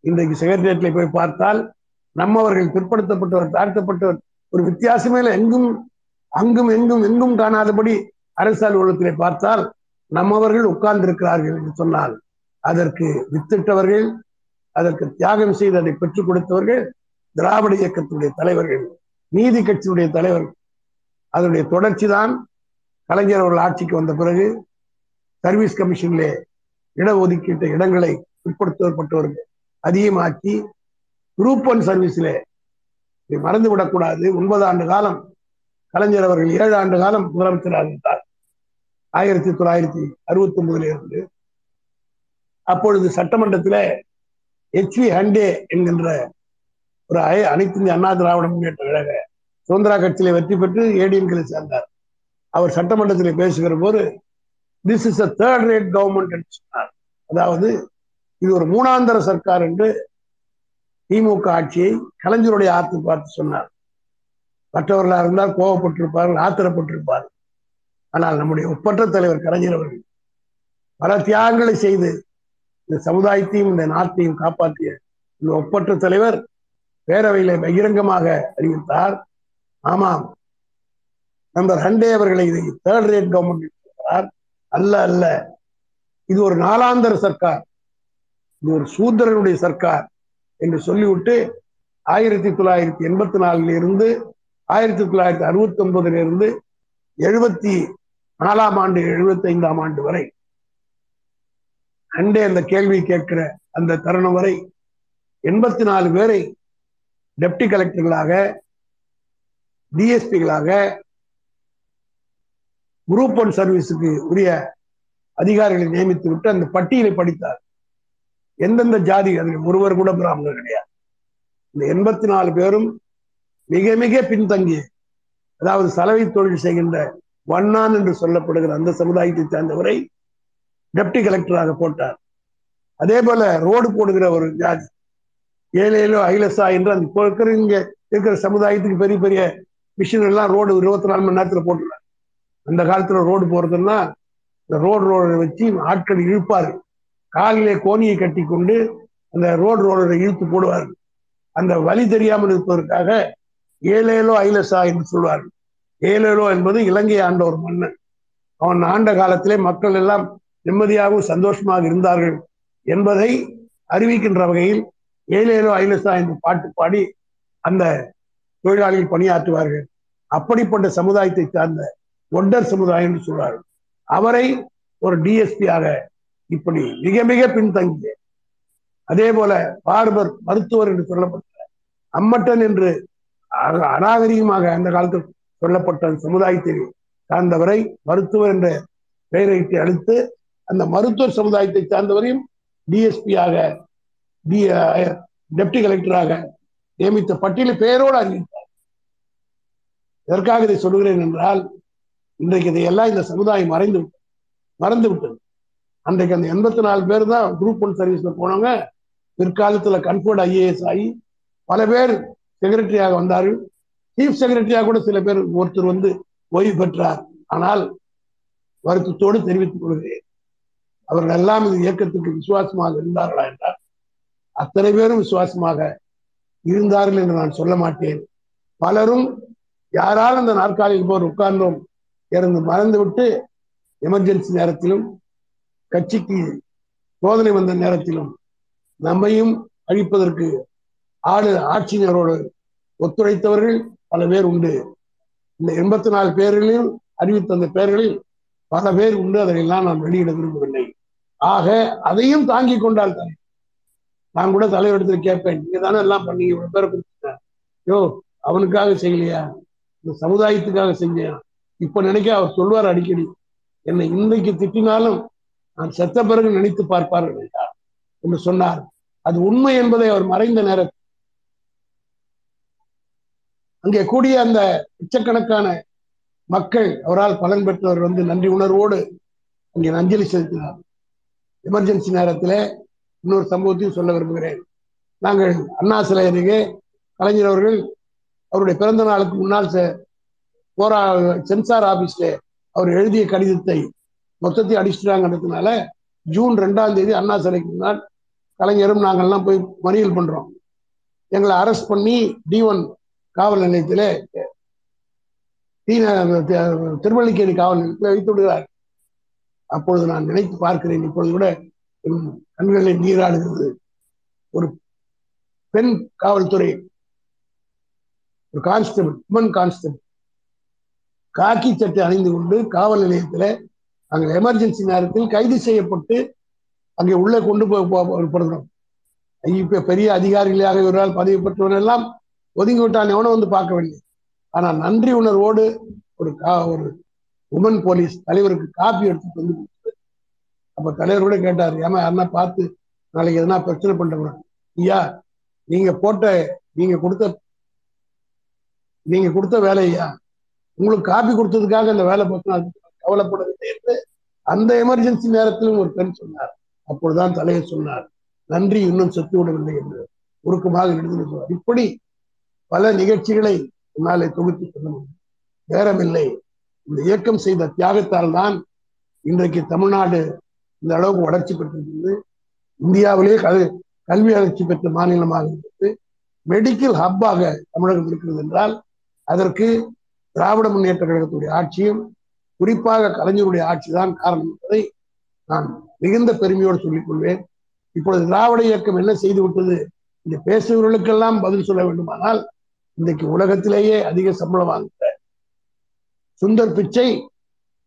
இன்றைக்கு செக்ரட்டரியேட்டில் போய் பார்த்தால் நம்மவர்கள் பிற்படுத்தப்பட்டவர் தாழ்த்தப்பட்டவர் ஒரு வித்தியாசமே இல்லை. எங்கும் அங்கும் எங்கும் எங்கும் காணாதபடி அரசு அலுவலகத்திலே பார்த்தால் நம்மவர்கள் உட்கார்ந்திருக்கிறார்கள் என்று சொன்னால் அதற்கு வித்திட்டவர்கள் அதற்கு தியாகம் செய்து அதை பெற்றுக் கொடுத்தவர்கள் திராவிட இயக்கத்துடைய தலைவர்கள் நீதி கட்சியுடைய தலைவர்கள். அதனுடைய தொடர்ச்சி தான் கலைஞர் அவர்கள் ஆட்சிக்கு வந்த பிறகு சர்வீஸ் கமிஷன்லே இடஒதுக்கீட்டு இடங்களை பிற்படுத்தப்பட்டவர்கள் அதிகமாக்கி குரூப் ஒன் சர்வீஸிலே மறந்து விடக்கூடாது ஒன்பது ஆண்டு காலம் கலைஞர் அவர்கள் ஏழு ஆண்டு காலம் முதலமைச்சராக இருந்தார். ஆயிரத்தி தொள்ளாயிரத்தி அறுபத்தி ஒன்பதுல இருந்து. அப்பொழுது சட்டமன்றத்தில் எச் வி ஹண்டே என்கின்ற ஒரு அனைத்து இந்திய அண்ணா திராவிட முன்னேற்ற கழக சுதந்திரா கட்சியில வெற்றி பெற்று ஏடிஎம்களை சேர்ந்தார். அவர் சட்டமன்றத்தில் பேசுகிற போது this is a third rate government என்று சொன்னார். அதாவது இது ஒரு மூணாந்தர சர்க்கார் என்று திமுக ஆட்சியை கலைஞருடைய ஆத்து பார்த்து சொன்னார். மற்றவர்களாக இருந்தால் கோவப்பட்டிருப்பார்கள் ஆத்திரப்பட்டிருப்பார்கள் ஆனால் நம்முடைய ஒப்பற்ற தலைவர் கலைஞர் அவர்கள் பல தியாகங்களை செய்து இந்த சமுதாயத்தையும் இந்த நாட்டையும் காப்பாற்றிய இந்த ஒப்பற்ற தலைவர் பேரவையில பகிரங்கமாக அறிவித்தார். ஆமாம் நண்பர் ஹண்டே அவர்களை இதை தேர்ட் ரேட் கவர்மெண்ட் இருக்கிறார் அல்ல அல்ல. இது ஒரு நாலாந்தர சர்க்கார். இது ஒரு சூத்திரனுடைய சர்க்கார் என்று சொல்லிவிட்டு ஆயிரத்தி தொள்ளாயிரத்தி எண்பத்தி நாலுல இருந்து ஆயிரத்தி தொள்ளாயிரத்தி அறுபத்தி ஒன்பதுல இருந்து எழுபத்தி நாலாம் ஆண்டு எழுபத்தி ஐந்தாம் ஆண்டு வரை அண்டே அந்த கேள்வி கேட்கிற அந்த தருணம் வரை எண்பத்தி நாலு பேரை டெப்டி கலெக்டர்களாக டிஎஸ்பிகளாக குரூப் ஒன் சர்வீஸுக்கு உரிய அதிகாரிகளை நியமித்து விட்டு அந்த பட்டியலை படித்தார். எந்தெந்த ஜாதி அதில் ஒருவர் கூட பிராமணர் கிடையாது. இந்த எண்பத்தி நாலு பேரும் மிக மிக பின்தங்கி அதாவது சலவை தொழில் செய்கின்ற வண்ணான் என்று சொல்லப்படுகிற அந்த சமுதாயத்தை சேர்ந்தவரை டெப்டி கலெக்டராக போட்டார். அதே போல ரோடு போடுகிற ஒரு ஜாதி ஏழையிலோ ஐலசா என்று அந்த இருக்கிற இங்க இருக்கிற சமுதாயத்துக்கு பெரிய பெரிய மிஷின் எல்லாம் ரோடு இருபத்தி நாலு மணி நேரத்துல போட்டுறாங்க அந்த காலத்துல ரோடு போறதுன்னா இந்த ரோடு ரோலரை வச்சு ஆட்கள் இழுப்பாரு. காலிலே கோணியை கட்டி கொண்டு அந்த ரோடு ரோலரை இழுத்து போடுவார்கள் அந்த வழி தெரியாமல் இருப்பதற்காக ஏழேலோ ஐலசா என்று சொல்வார்கள். ஏழேலோ என்பது இலங்கை ஆண்ட ஒரு மன்னன். அவன் ஆண்ட காலத்திலே மக்கள் எல்லாம் நிம்மதியாகவும் சந்தோஷமாக இருந்தார்கள் என்பதை அறிவிக்கின்ற வகையில் ஏலேலோ ஐலசா என்று பாட்டு பாடி அந்த தொழிலாளிகள் பணியாற்றுவார்கள். அப்படிப்பட்ட சமுதாயத்தை சார்ந்த ஒட்டர் சமுதாயம் என்று சொல்வார்கள் அவரை ஒரு டிஎஸ்பியாக இப்படி மிக மிக பின்தங்கிய அதே போல பார்பர் மருத்துவர் என்று சொல்லப்பட்ட அம்மட்டன் என்று அநாகரிகமாக அந்த காலத்தில் சொல்லப்பட்ட சமுதாயத்தில் சார்ந்தவரை மருத்துவர் என்ற பெயரை அளித்து அந்த மருத்துவர் சமுதாயத்தை சார்ந்தவரையும் டிஎஸ்பியாக டி டெப்டி கலெக்டராக நியமித்த பட்டியலை பெயரோடு அறிவித்தார். எதற்காக இதை சொல்கிறேன் என்றால் இன்றைக்கு இதையெல்லாம் இந்த சமுதாயம் மறைந்து விட்டது மறந்து விட்டது அன்றைக்கு அந்த எண்பத்தி நாலு பேர் தான் குரூப் ஒன் சர்வீஸ்ல போனவங்க பிற்காலத்துல கன்ஃபர்ட் ஐஏஎஸ் ஆகி பல பேர் செக்ரட்டரியாக வந்தார்கள். சீஃப் செக்ரட்டரியாக கூட சில பேர் ஒருத்தர் வந்து ஓய்வு பெற்றார். ஆனால் வருத்தத்தோடு தெரிவித்துக் கொள்கிறேன். அவர்கள் எல்லாம் இந்த இயக்கத்துக்கு விசுவாசமாக இருந்தார்களா என்றால் அத்தனை பேரும் விசுவாசமாக இருந்தார்கள் என்று நான் சொல்ல மாட்டேன். பலரும் யாரால் அந்த நாற்காலியில் போர் உட்கார்ந்தோம் இறந்து மறந்துவிட்டு எமர்ஜென்சி நேரத்திலும் கட்சிக்கு சோதனை வந்த நேரத்திலும் நம்மையும் அழிப்பதற்கு ஆளு ஆட்சியினரோடு ஒத்துழைத்தவர்கள் பல பேர் உண்டு. இந்த எண்பத்தி நாலு பேர்களிலும் அறிவித்த அந்த பெயர்களில் பல பேர் உண்டு. அதையெல்லாம் நான் வெளியிட விரும்பவில்லை. ஆக அதையும் தாங்கி கொண்டால் தானே நான் கூட தலைவரிடத்தில் கேட்பேன் நீங்க தானே எல்லாம் பண்ணீங்க இவ்வளவு பேரை கொடுத்துட்டேன் யோ அவனுக்காக செய்யலையா? இந்த சமுதாயத்துக்காக செஞ்சேன். இப்ப நினைக்க அவர் சொல்வார் அடிக்கடி என்னை இன்றைக்கு திட்டினாலும் நான் செத்த பிறகு நினைத்து பார்ப்பார்கள் என்றார். என்று சொன்னார். அது உண்மை என்பதை அவர் மறைந்த நேரத்தில் அங்கே கூடிய அந்த லட்சக்கணக்கான மக்கள் அவரால் பலன் பெற்றவர் வந்து நன்றி உணர்வோடு அங்கே அஞ்சலி செலுத்தினார். எமர்ஜென்சி நேரத்தில் இன்னொரு சம்பவத்தையும் சொல்ல விரும்புகிறேன். நாங்கள் அண்ணா சிலை அருகே கலைஞர் அவர்கள் அவருடைய பிறந்த நாளுக்கு முன்னால் போரா சென்சார் ஆபீஸ்ல அவர் எழுதிய கடிதத்தை மொத்தத்தை அடிச்சுட்டாங்கன்றதுனால ஜூன் ரெண்டாம் தேதி அண்ணா சிலைக்கு முன்னால் கலைஞரும் நாங்கள்லாம் போய் மறியல் பண்றோம். எங்களை அரெஸ்ட் பண்ணி டி ஒன் காவல் நிலையத்தில் திருவள்ளிக்கேணி காவல் நிலையத்தில் வைத்து விடுகிறார். அப்பொழுது நான் நினைத்து பார்க்கிறேன் இப்பொழுது கூட என் கண்களில் நீராடுகிறது. ஒரு பெண் காவல்துறை ஒரு கான்ஸ்டபிள் உமன் கான்ஸ்டபிள் காக்கி சட்டை அணிந்து கொண்டு காவல் நிலையத்தில் அங்கே எமர்ஜென்சி நேரத்தில் கைது செய்யப்பட்டு அங்கே உள்ளே கொண்டு போகப்படுகிறோம் இப்ப பெரிய அதிகாரிகளாக இவரால் பதவி பெற்றவன் எல்லாம் ஒதுங்கி விட்டான். எவனும் வந்து பார்க்கவில்லை ஆனால் நன்றி உணர்வோடு ஒரு கா ஒரு உமன் போலீஸ் தலைவருக்கு காப்பி எடுத்துட்டு வந்து கொடுத்தது அப்ப தலைவர் கூட கேட்டார் ஏமா யாருன்னா பார்த்து நாளைக்கு எதனா பிரச்சனை பண்றவங்க ஐயா நீங்க போட்ட நீங்க கொடுத்த நீங்க கொடுத்த வேலையா? உங்களுக்கு காப்பி கொடுத்ததுக்காக அந்த வேலை பார்த்தா கவலைப்படவில்லை என்று அந்த எமர்ஜென்சி நேரத்திலும் ஒரு பெண் சொன்னார். அப்பொழுதுதான் தலைவர் சொன்னார். நன்றி இன்னும் செத்து விடவில்லை என்று உருக்கமாக எழுதி சொன்னார் இப்படி பல நிகழ்ச்சிகளை என்னாலே தொகுத்து சொல்ல நேரமில்லை. இந்த இயக்கம் செய்த தியாகத்தால் தான் இன்றைக்கு தமிழ்நாடு இந்த அளவுக்கு வளர்ச்சி பெற்றிருக்கிறது. இந்தியாவிலே கல் கல்வி வளர்ச்சி பெற்ற மாநிலமாக இருக்கிறது மெடிக்கல் ஹப்பாக தமிழகம் இருக்கிறது என்றால் அதற்கு திராவிட முன்னேற்ற கழகத்துடைய ஆட்சியும் குறிப்பாக கலைஞருடைய ஆட்சி தான் காரணம் என்பதை நான் மிகுந்த பெருமையோடு சொல்லிக் கொள்வேன். இப்பொழுது திராவிட இயக்கம் என்ன செய்து விட்டது? இந்த பேசுபவர்களுக்கெல்லாம் பதில் சொல்ல வேண்டுமானால் இன்றைக்கு உலகத்திலேயே அதிக சம்பளம் வாங்குகிற சுந்தர் பிச்சை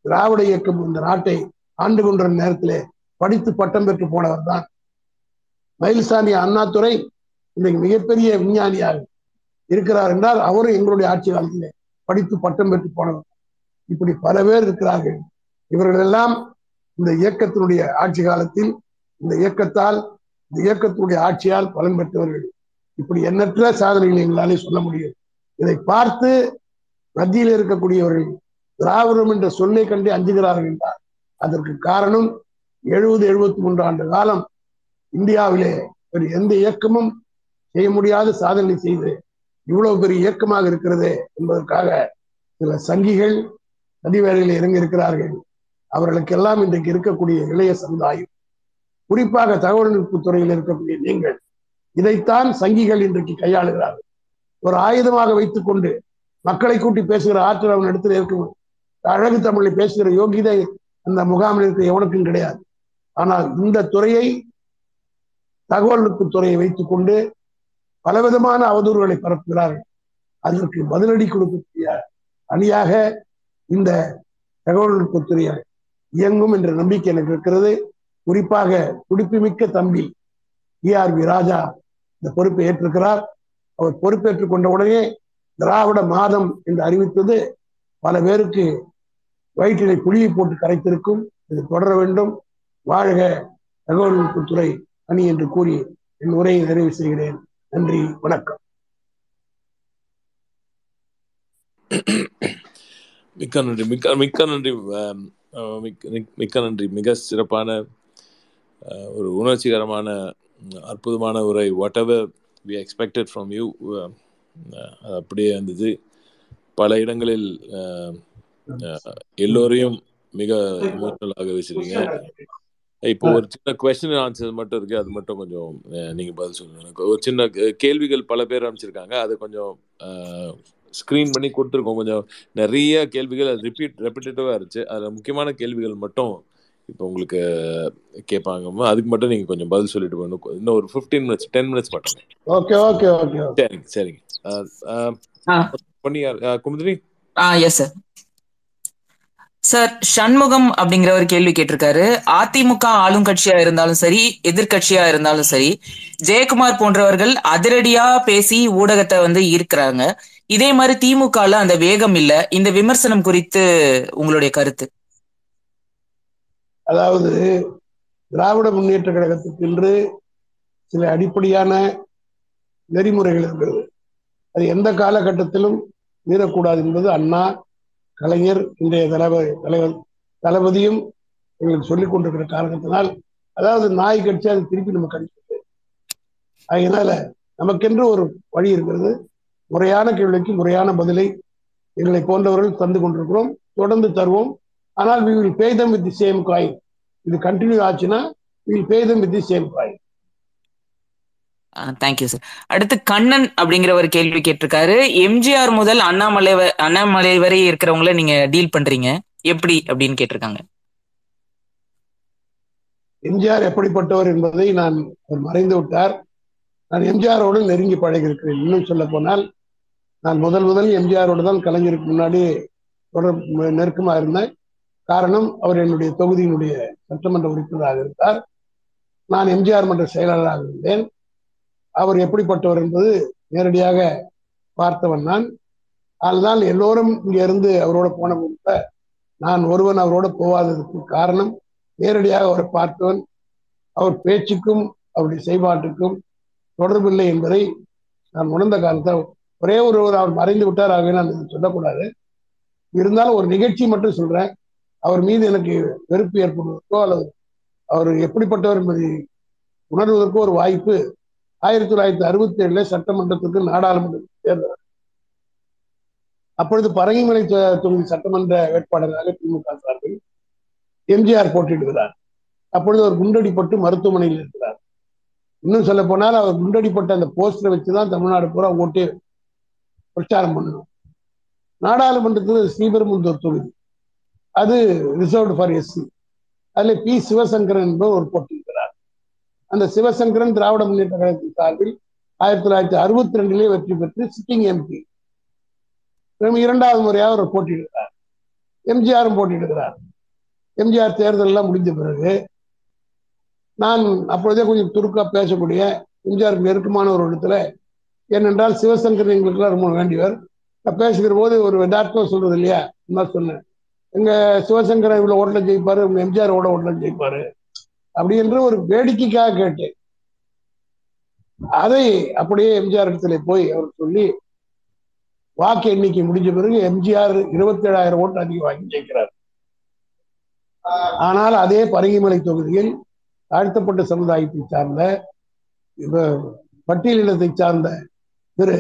திராவிட இயக்கம் இந்த நாட்டை ஆண்டு கொண்ட நேரத்திலே படித்து பட்டம் பெற்று போனவர் தான். மயில்சாமி அண்ணாதுரை இன்றைக்கு மிகப்பெரிய விஞ்ஞானியாக இருக்கிறார் என்றால் அவரும் எங்களுடைய ஆட்சி காலத்திலே படித்து பட்டம் பெற்று போனவர். இப்படி பல பேர் இருக்கிறார்கள். இவர்கள் எல்லாம் இந்த இயக்கத்தினுடைய ஆட்சி காலத்தில் இந்த இயக்கத்தால் இந்த இயக்கத்தினுடைய ஆட்சியால் பலன் பெற்றவர்கள். இப்படி எண்ணற்ற சாதனைகளை எங்களாலே சொல்ல முடியும். இதை பார்த்து மத்தியில் இருக்கக்கூடியவர்கள் திராவிடம் என்ற சொல்லை கண்டு அஞ்சுகிறார்கள் என்றார் அதற்கு காரணம் எழுபது எழுபத்தி மூன்று ஆண்டு காலம் இந்தியாவிலே ஒரு எந்த இயக்கமும் செய்ய முடியாத சாதனை செய்து இவ்வளவு பெரிய இயக்கமாக இருக்கிறது என்பதற்காக சில சங்கிகள் அதிவேலையில் இறங்கி இருக்கிறார்கள் அவர்களுக்கெல்லாம் இன்றைக்கு இருக்கக்கூடிய இளைய சமுதாயம். குறிப்பாக தகவல் துறையில் இருக்கக்கூடிய நீங்கள் இதைத்தான் சங்கிகள் இன்றைக்கு கையாளுகிறார்கள். ஒரு ஆயுதமாக வைத்துக் கொண்டு மக்களை கூட்டி பேசுகிற ஆற்றல் அவன் இடத்துல இருக்கும். அழகு தமிழை பேசுகிற யோகிதை அந்த முகாமில் இருக்க எவனுக்கும் கிடையாது. ஆனால் இந்த துறையை தகவல் துறையை வைத்துக் கொண்டு பலவிதமான அவதூறுகளை பரப்புகிறார்கள். அதற்கு பதிலடி கொடுக்கக்கூடிய அணியாக இந்த தகவல் நுட்பத்துறை இயங்கும் என்ற நம்பிக்கை எனக்கு இருக்கிறது. குறிப்பாக துடிப்புமிக்க தம்பி இஆர்பி ராஜா இந்த பொறுப்பை ஏற்றிருக்கிறார். அவர் பொறுப்பேற்றுக் கொண்ட உடனே திராவிட மாதம் என்று அறிவித்தது பல பேருக்கு வயிற்றினை குழியை போட்டு கரைத்திருக்கும். இது தொடர வேண்டும். வாழ்க தகவல் நுட்பத்துறை அணி என்று கூறி என் உரையை நிறைவு செய்கிறேன். நன்றி வணக்கம். மிக்க நன்றி மிக்க மிக்க நன்றி மிக்க நன்றி. மிக சிறப்பான ஒரு உணர்ச்சிகரமான அற்புதமான உரை. Whatever we expected from you அப்படியே இருந்தது. பல இடங்களில் எல்லோரையும் மிக இமோஷனலாக வச்சிருக்கீங்க. இப்போ ஒரு சின்ன கொஸ்டின் ஆன்சர் மட்டும் இருக்கு. அது மட்டும் கொஞ்சம் நீங்க பதில் சொல்லுங்க. எனக்கு ஒரு சின்ன கேள்விகள் பல பேர் அனுப்பிச்சிருக்காங்க. அது கொஞ்சம் ஸ்க்ரீன் பண்ணி கொடுத்துருக்கோம். கொஞ்சம் நிறைய கேள்விகள் அது ரிப்பீட் ரெப்பிட்டேட்டிவாக இருந்துச்சு. அதில் முக்கியமான கேள்விகள் மட்டும் இப்போ உங்களுக்கு கேட்பாங்க. அதுக்கு மட்டும் நீங்கள் கொஞ்சம் பதில் சொல்லிட்டு போகணும் இன்னும் ஒரு ஃபிஃப்டீன் மினிட்ஸ் டென் மினிட்ஸ் மட்டும். ஓகே ஓகே ஓகே சரிங்க சரிங்க. பண்ணியார் குமுதிரி ஆ. எஸ் சார் சார் சண்முகம் அப்படிங்கிற ஒரு கேள்வி கேட்டிருக்காரு. அதிமுக ஆளும் கட்சியா இருந்தாலும் சரி எதிர்கட்சியா இருந்தாலும் சரி ஜெயக்குமார் போன்றவர்கள் அதிரடியா பேசி ஊடகத்தை வந்து ஈர்க்கிறாங்க. இதே மாதிரி திமுகல அந்த வேகம் இல்ல. இந்த விமர்சனம் குறித்து உங்களுடைய கருத்து? அதாவது திராவிட முன்னேற்ற கழகத்துக்கு என்று சில அடிப்படையான நெறிமுறைகள் இருக்கிறது. அது எந்த காலகட்டத்திலும் மீறக்கூடாது என்பது அண்ணா கலைஞர் இன்றைய தலைவர் தலைவர் தளபதியும் எங்களுக்கு சொல்லிக் கொண்டிருக்கிற காரணத்தினால் அதாவது நாய் கடிச்சு அது திருப்பி நம்ம கடிச்சு அதனால நமக்கென்று ஒரு வழி இருக்கிறது. முறையான கேள்விக்கு முறையான பதிலை எங்களை போன்றவர்கள் தந்து கொண்டிருக்கிறோம். தொடர்ந்து தருவோம். ஆனால் we will pay them with the same coin இது கண்டினியூ ஆச்சுன்னா will pay them with the same coin thank you sir அடுத்து கண்ணன் அப்படிங்கிற ஒரு கேள்வி கேட்டிருக்காரு. எம்ஜிஆர் முதல் அண்ணாமலை அண்ணாமலை வரை இருக்கிறவங்கள நீங்க டீல் பண்றீங்க? எப்படி அப்படின்னு கேட்டிருக்காங்க. எம்ஜிஆர் எப்படிப்பட்டவர் என்பதை நான் மறைந்து விட்டார். நான் எம்ஜிஆரோடு நெருங்கி பழகியிருக்கிறேன். இன்னும் சொல்ல போனால் நான் முதல் முதல் எம்ஜிஆரோடு தான் கலைஞருக்கு முன்னாடி தொடர் நெருக்கமாக இருந்தேன். காரணம் அவர் என்னுடைய தொகுதியினுடைய சட்டமன்ற உறுப்பினராக இருந்தார். நான் எம்ஜிஆர் மன்ற செயலாளராக இருந்தேன். அவர் எப்படிப்பட்டவர் என்பது நேரடியாக பார்த்தவன் நான். அதுதான் எல்லோரும் இங்க இருந்து அவரோட போன போது நான் ஒருவன் அவரோட போகாததுக்கு காரணம் நேரடியாக அவரை பார்த்தவன். அவர் பேச்சுக்கும் அவருடைய செயல்பாட்டுக்கும் தொடர்பில்லை என்பதை நான் உணர்ந்த காலத்தில் ஒரே ஒருவர் அவர் மறைந்து விட்டார் ஆகவே நான் இதை சொல்லக்கூடாது. இருந்தாலும் ஒரு நிகழ்ச்சி மட்டும் சொல்றேன். அவர் மீது எனக்கு வெறுப்பு ஏற்படுவதற்கோ அல்லது அவர் எப்படிப்பட்டவர் என்பதை உணர்வதற்கோ ஒரு வாய்ப்பு ஆயிரத்தி தொள்ளாயிரத்தி அறுபத்தி ஏழுல சட்டமன்றத்துக்கு நாடாளுமன்ற தேர்தல். அப்பொழுது பரங்கிமலை தொகுதி சட்டமன்ற வேட்பாளராக திமுக சார்பில் எம்ஜிஆர் போட்டியிடுகிறார். அப்பொழுது அவர் குண்டடிப்பட்டு மருத்துவமனையில் இருக்கிறார். இன்னும் சொல்ல போனால் அவர் குண்டடிப்பட்ட அந்த போஸ்டரை வச்சுதான் தமிழ்நாடு பூரா ஓட்டே பிரச்சாரம் பண்ணணும். நாடாளுமன்றத்தில் ஸ்ரீபெரும்புத்தூர் தொகுதி. அது ரிசர்வ்டு ஃபார் எஸ்சி. அதுல பி சிவசங்கரன் என்பவர் ஒரு போட்டி. அந்த சிவசங்கரன் திராவிட முன்னேற்ற கழகத்தின் சார்பில் ஆயிரத்தி தொள்ளாயிரத்தி அறுபத்தி ரெண்டிலே வெற்றி பெற்று சிட்டிங் எம்பி இரண்டாவது முறையாக அவர் போட்டியிடுகிறார் எம்ஜிஆரும் போட்டியிடுகிறார் எம்ஜிஆர் தேர்தல் எல்லாம் முடிஞ்ச பிறகு நான் அப்பொழுதே கொஞ்சம் துருக்கா பேசக்கூடிய எம்ஜிஆருக்கு நெருக்கமான ஒரு இடத்துல ஏனென்றால் சிவசங்கர் எங்களுக்குலாம் ரொம்ப வேண்டியவர். நான் பேசுகிற போது ஒரு யதார்த்தம் சொல்றது இல்லையா? இந்த மாதிரி சொன்னேன். எங்க சிவசங்கரை இவ்வளவு ஓட்டல ஜெயிப்பாரு எம்ஜிஆர் ஓட ஓட்டல ஜெயிப்பாரு. அப்படி என்று ஒரு வேடிக்கைக்காக கேட்டேன். அதை அப்படியே எம்ஜிஆர் இடத்துல போய் அவர் சொல்லி வாக்கு எண்ணிக்கை முடிஞ்ச பிறகு எம்ஜிஆர் இருபத்தி ஏழாயிரம் ஓட்டு அதிகம் வாங்கி ஜெயிக்கிறார். ஆனால் அதே பரங்கிமலை தொகுதியில் தாழ்த்தப்பட்ட சமுதாயத்தை சார்ந்த பட்டியலினத்தை சார்ந்த திரு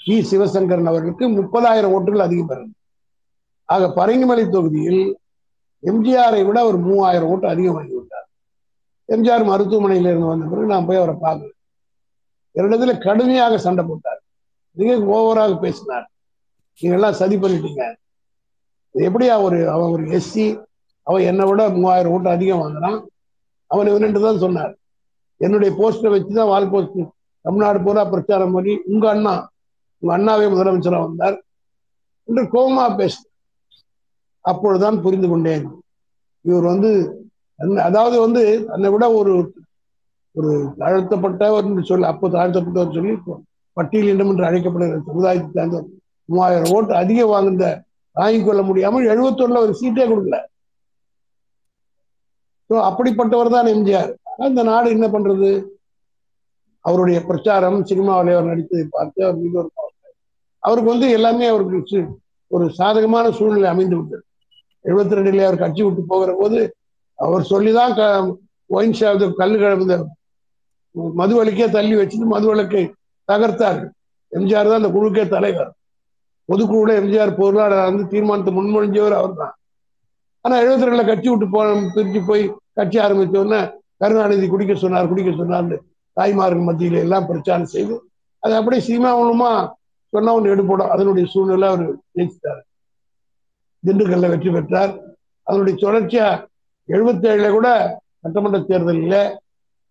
இ சிவசங்கரன் அவர்களுக்கு முப்பதாயிரம் ஓட்டுகள் அதிகம் பெறுது ஆக பரங்கிமலை தொகுதியில் எம்ஜிஆரை விட ஒரு மூவாயிரம் ஓட்டு அதிகம் வாங்கி எம்ஜிஆர் மருத்துவமனையில இருந்து வந்த பிறகு நான் போய் அவரை பார்க்கல இரண்டத்துல கடுமையாக சண்டை போட்டார். மிக ஓவராக பேசினார். நீங்க எல்லாம் சதி பண்ணிட்டீங்க. இது எப்படியா ஒரு அவன் ஒரு எஸ்சி அவன் என்னை விட மூவாயிரம் ஓட்டு அதிகம் வாங்குறான். அவன் இவன்ட்டு தான் சொன்னார். என்னுடைய போஸ்டரை வச்சுதான் வால் போஸ்ட் தமிழ்நாடு பூரா பிரச்சாரம் பண்ணி உங்க அண்ணா உங்க அண்ணாவே முதலமைச்சராக வந்தார் என்று கோபமா பேசினார். அப்பொழுதுதான் புரிந்து கொண்டேன். இவர் வந்து அதாவது வந்து அதை விட ஒரு ஒரு தாழ்த்தப்பட்டவர் சொல்ல சொல்லி அப்போ தாழ்த்தப்பட்டவர் சொல்லி பட்டியல் பட்டியலினம் என்று அழைக்கப்படுகிற சமுதாயத்தை சார்ந்த மூவாயிரம் ஓட்டு அதிகம் வாங்குந்த வாங்கிக் கொள்ள முடியாமல் எழுபத்தொன்னுல ஒரு சீட்டே கொடுக்கல. ஸோ அப்படிப்பட்டவர் தான் எம்ஜிஆர். அந்த நாடு என்ன பண்றது? அவருடைய பிரச்சாரம் சினிமாவிலே அவர் நடித்ததை பார்த்து அவர் மிக ஒரு அவருக்கு வந்து எல்லாமே அவருக்கு ஒரு சாதகமான சூழ்நிலை அமைந்து விட்டது. எழுபத்தி ரெண்டுலேயே அவர் கட்சி விட்டு போகிற போது அவர் சொல்லிதான் க ஒயின் ஷாப் கல்லு கிழந்த மதுவலுக்கே தள்ளி வச்சுட்டு மதுவலுக்கை தகர்த்தார். எம்ஜிஆர் தான் அந்த குழுக்கே தலைவர். பொதுக்குழுல எம்ஜிஆர் பொருளாளர் வந்து தீர்மானத்தை முன்மொழிஞ்சவர் அவர் தான் ஆனா எழுபத்தி ரெண்டுல கட்சி விட்டு போ பிரிச்சு போய் கட்சி ஆரம்பிச்ச உடனே கருணாநிதி குடிக்க சொன்னார் குடிக்க சொன்னார்னு தாய்மார்கள் மத்தியில எல்லாம் பிரச்சாரம் செய்து அது அப்படியே சினிமா மூலமா சொன்னா ஒன்று எடுப்படும் அதனுடைய சூழ்நிலை அவர் ஜெயிச்சிட்டார். திண்டுக்கல்ல வெற்றி பெற்றார். அதனுடைய தொடர்ச்சியா எழுபத்தி ஏழுல கூட சட்டமன்ற தேர்தலில்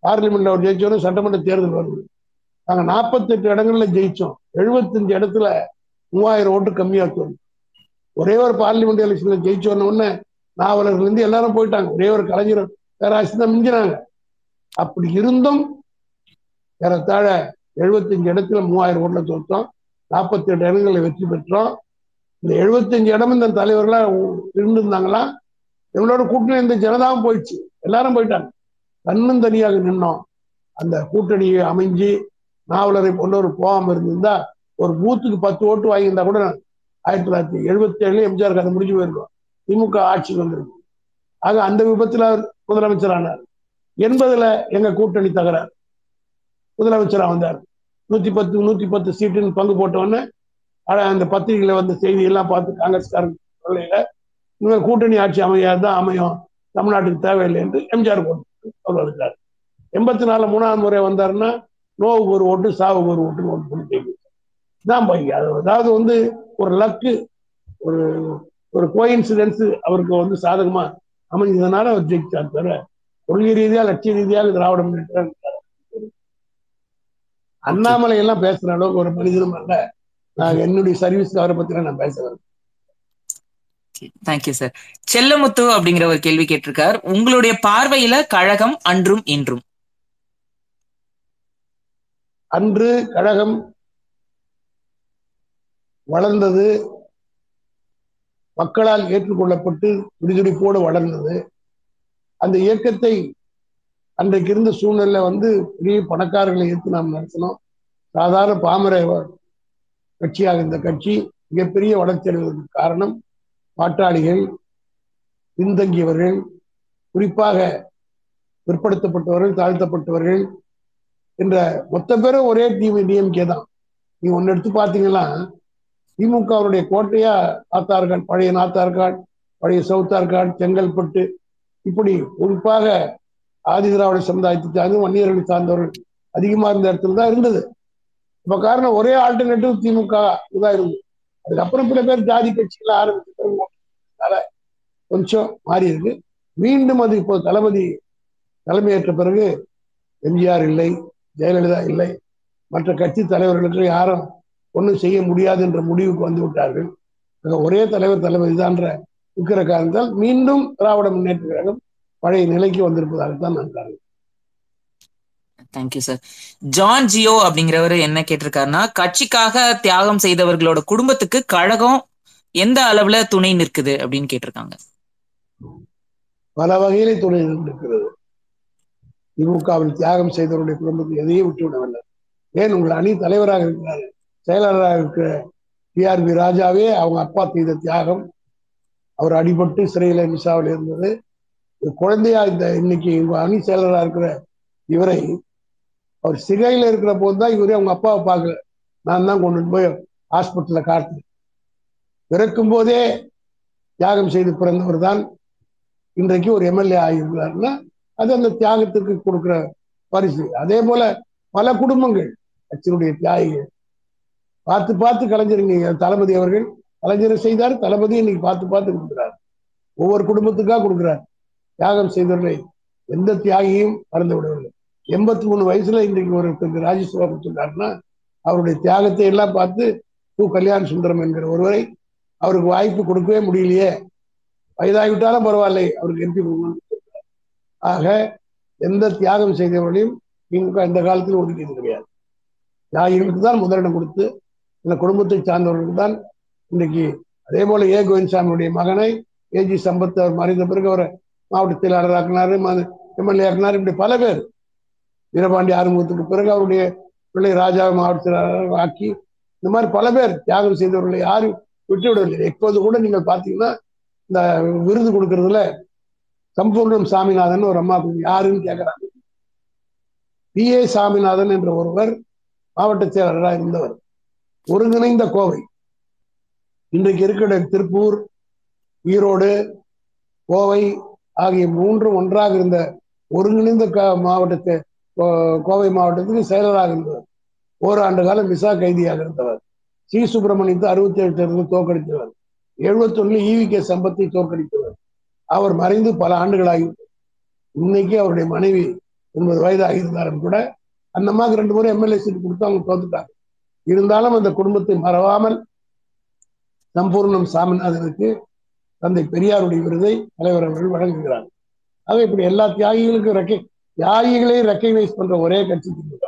பார்லிமெண்ட்ல அவர் ஜெயிச்சோன்னு சட்டமன்ற தேர்தல் வருது. நாங்க நாற்பத்தெட்டு இடங்கள்ல ஜெயிச்சோம். எழுபத்தஞ்சு இடத்துல மூவாயிரம் ஓட்டு கம்மியா தோணும் ஒரே ஒரு பார்லிமெண்ட் எலெக்ஷன்ல ஜெயிச்சோன்ன உடனே நாவலர்கள் இருந்து எல்லாரும் போயிட்டாங்க. ஒரே ஒரு கலைஞர் பேராசி தான் மிஞ்சினாங்க. அப்படி இருந்தும் ஏறத்தாழ எழுபத்தஞ்சு இடத்துல மூவாயிரம் ஓட்டுல தோற்றோம் நாற்பத்தி எட்டு இடங்களில் வெற்றி பெற்றோம். இந்த எழுபத்தஞ்சு இடமும் இந்த தலைவர்களா இருந்திருந்தாங்களா? எங்களோட கூட்டணி இந்த ஜனதாவும் போயிடுச்சு. எல்லாரும் போயிட்டாங்க. தன்னும் தனியாக நின்னோம். அந்த கூட்டணியை அமைஞ்சு நாவலரை போன்றவர் போகாம இருந்திருந்தா ஒரு பூத்துக்கு பத்து ஓட்டு வாங்கியிருந்தா கூட ஆயிரத்தி தொள்ளாயிரத்தி எழுபத்தி ஏழுல எம்ஜிஆர் கதை முடிஞ்சு போயிருக்கும். திமுக ஆட்சிக்கு வந்திருக்கும். ஆக அந்த விபத்துல அவர் முதலமைச்சரானார். எண்பதுல எங்க கூட்டணி தகராறு. முதலமைச்சரா வந்தார். நூத்தி பத்து நூத்தி பத்து சீட்டுன்னு பங்கு போட்டவொடனே ஆனா அந்த பத்திரிகையில வந்த செய்தி எல்லாம் பார்த்து காங்கிரஸ்காரன் சொல்லையில இனிமேல் கூட்டணி ஆட்சி அமையாது தான் அமையும். தமிழ்நாட்டுக்கு தேவையில்லை என்று எம்ஜிஆர் போட்டு அவர் இருக்கார் எண்பத்தி நாலு மூணாவது முறை வந்தாருன்னா நோவுக்கு ஒரு ஓட்டு சாவுக்கு ஒரு ஓட்டுன்னு ஓட்டு பண்ணி தான் பையன் அது அதாவது வந்து ஒரு லக்கு ஒரு ஒரு கோயின்சிடென்ஸ் அவருக்கு வந்து சாதகமா அமைஞ்சதுனால அவர் ஜெயிச்சார் தவிர கொள்கை ரீதியா லட்சிய ரீதியாக திராவிட முன்னேற்ற அண்ணாமலை எல்லாம் பேசுற அளவுக்கு ஒரு மனிதனும் அல்ல. நான் என்னுடைய சர்வீஸ் அவரை பத்தி நான் பேசுறேன் தேங்க்யூ சார் செல்லமுத்து அப்படிங்கிற ஒரு கேள்வி கேட்டிருக்கார். உங்களுடைய பார்வையில கழகம் அன்றும் இன்றும்? அன்று கழகம் வளர்ந்தது மக்களால் ஏற்றுக்கொள்ளப்பட்டு விடுதலைப்போடு வளர்ந்தது. அந்த இயக்கத்தை அன்றைக்கு இருந்த சூழ்நிலை வந்து பெரிய பணக்காரர்களை ஏற்று நாம் நடத்தினோம். சாதாரண பாமர கட்சியாக இந்த கட்சி மிகப்பெரிய வளர்ச்சி அடைவதற்கு காரணம் பாட்டாளிகள் பின்தங்கியவர்கள் குறிப்பாக பிற்படுத்தப்பட்டவர்கள் தாழ்த்தப்பட்டவர்கள் என்ற மொத்த பேரும் ஒரே டீம் டிஎம்கே தான். நீ ஒன்னு எடுத்து பார்த்தீங்கன்னா திமுகவுடைய கோட்டையா ஆத்தார்காட் பழைய நாத்தார்காட் பழைய சவுத்தார்காட் செங்கல்பட்டு இப்படி குறிப்பாக ஆதி திராவிட சமுதாயத்தை சார்ந்து வன்னியர்களை சார்ந்தவர்கள் அதிகமா இருந்த இடத்துல தான் இருந்தது. இப்போ காரணம் ஒரே ஆல்டர்னேட்டிவ் திமுக இதாக இருந்தது. அதுக்கப்புறம் சில பேர் ஜாதி கட்சிகளை ஆரம்பிச்ச கொஞ்சம் மாறி இருக்கு. மீண்டும் அது இப்போ தளபதி தலைமையேற்ற பிறகு எம்ஜிஆர் இல்லை ஜெயலலிதா இல்லை. மற்ற கட்சி தலைவர்களுக்கு யாரும் ஒன்றும் செய்ய முடியாது என்ற முடிவுக்கு வந்து விட்டார்கள். ஒரே தலைவர் தளபதி தான்ற இருக்கிற காரணத்தால் மீண்டும் திராவிட முன்னேற்ற கழகம் பழைய நிலைக்கு வந்திருப்பதாகத்தான் நான் காரணம் தேங்க்யூ சார் ஜான் ஜியோ அப்படிங்கிறவர் என்ன கேட்டிருக்காருன்னா கட்சிக்காக தியாகம் செய்தவர்களோட குடும்பத்துக்கு கழகம் எந்த அளவுல துணை நிற்குது அப்படின்னு கேட்டிருக்காங்க. பல வகையிலே துணை நிற்கிறது. திமுகவில் தியாகம் செய்தவருடைய குடும்பத்தை எதையும் விட்டுவிடவில்லை ஏன்? உங்கள் அணி தலைவராக இருக்கிறார். செயலாளராக இருக்கிற டிஆர்பி ராஜாவே அவங்க அப்பா செய்த தியாகம். அவர் அடிபட்டு சிறையில் மிசாவில் இருந்தது. குழந்தையா இந்த இன்னைக்கு உங்க அணி செயலராக இருக்கிற இவரை அவர் சிறையில் இருக்கிற போது தான் இவரே அவங்க அப்பாவை பார்க்கல. நான் தான் கொண்டு போய் ஹாஸ்பிட்டல்ல காட்டினேன். பிறக்கும் போதே தியாகம் செய்து பிறந்தவர் தான் இன்றைக்கு ஒரு எம்எல்ஏ ஆகியிருக்கிறார்னா அது அந்த தியாகத்துக்கு கொடுக்குற பரிசு. அதே போல பல குடும்பங்கள் கட்சியினுடைய தியாகிகள். பார்த்து பார்த்து கலைஞர் தளபதி அவர்கள் கலைஞரை செய்தார் தளபதி இன்னைக்கு பார்த்து பார்த்து கொடுக்குறார். ஒவ்வொரு குடும்பத்துக்காக கொடுக்குறார். தியாகம் செய்தவர்களை எந்த தியாகியும் மறந்து விடவில்லை எண்பத்தி மூணு வயசுல இன்றைக்கு ஒரு ராஜ்யசபா கொடுத்துருக்காருன்னா அவருடைய தியாகத்தை எல்லாம் பார்த்து கு கல்யாண் சுந்தரம் என்கிற ஒருவரை அவருக்கு வாய்ப்பு கொடுக்கவே முடியலையே. வயதாகிவிட்டாலும் பரவாயில்லை அவருக்கு எம்பி ஆக எந்த தியாகம் செய்தவர்களையும் திமுக இந்த காலத்தில் ஒதுக்கியது கிடையாது. தியாகிகளுக்கு தான் முதலிடம் கொடுத்து இந்த குடும்பத்தை சார்ந்தவர்களுக்கு தான் இன்றைக்கு அதே போல ஏ. கோவிந்தசாமியுடைய மகனை ஏஜி சம்பத் அவர் மறைந்த பிறகு அவரை மாவட்ட செயலாளர் ஆக்கினாரு எம்எல்ஏ ஆக்கினார் இப்படி பல பேர். வீரபாண்டி ஆறுமுகத்துக்கு பிறகு அவருடைய பிள்ளை ராஜா மாவட்டத்தினர் ஆக்கி இந்த மாதிரி பல பேர் தியாகம் செய்தவர்களை யாரும் விட்டு விடவில்லை எப்போது கூட நீங்கள் பார்த்தீங்கன்னா இந்த விருது கொடுக்கறதுல சம்பூர்ணம் சாமிநாதன் ஒரு அம்மா யாருன்னு கேட்கிறாங்க. பி ஏ சாமிநாதன் என்ற ஒருவர் மாவட்ட செயலாளராக இருந்தவர். ஒருங்கிணைந்த கோவை. இன்றைக்கு இருக்கிற திருப்பூர் ஈரோடு கோவை ஆகிய மூன்றும் ஒன்றாக இருந்த ஒருங்கிணைந்த மாவட்டத்தை கோவை மாவட்டத்துக்கு செயலராக இருந்தவர். ஓராண்டு காலம் விசா கைதியாக இருந்தவர். சி. சுப்பிரமணியத்தை அறுபத்தி ஏழு தேர்தலில் தோற்கடித்தவர். எழுபத்தி ஒண்ணுல ஈவி கே சம்பத்தை தோற்கடித்தவர். அவர் மறைந்து பல ஆண்டுகளாகி இன்னைக்கு அவருடைய மனைவி எண்பது வயது இருந்தாலும் கூட அந்த அம்மாவுக்கு ரெண்டு முறை எம்எல்ஏ சீட் கொடுத்து அவங்க தோத்துட்டாங்க. இருந்தாலும் அந்த குடும்பத்தை மறவாமல் சம்பூர்ணம் சாமிநாதனுக்கு தந்தை பெரியாருடைய விருதை தலைவர் அவர்கள் வழங்குகிறார். ஆக இப்படி எல்லா தியாகிகளுக்கும் ரெக்கை தியாகிகளையும் ரெக்கக்னைஸ் பண்ற ஒரே கட்சி திமுக.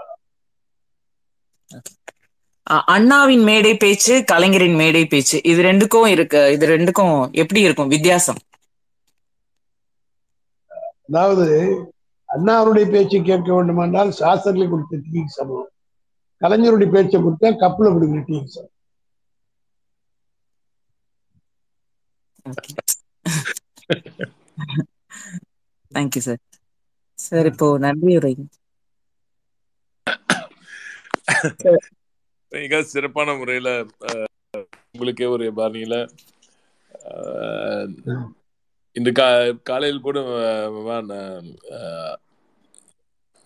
அண்ணாவின் மேடை பேச்சு கலைஞரின் மேடை பேச்சு இது ரெண்டுக்கும் இருக்கு. இது ரெண்டுக்கும் எப்படி இருக்கும் வித்தியாசம்? அதாவது அண்ணாவுடைய பேச்சு கேட்க வேண்டுமென்றால் சாஸ்திரங்களை கொடுத்த தீக்கு சமம். கலைஞருடைய பேச்சை கொடுத்தா கப்பல் விட்டீங்க sir okay thank you sir sir இப்போ நன்றி உரை மிக சிறப்பான முறையில அஹ், உங்களுக்கே ஒரு பாணியில இன்று கா காலையில் கூட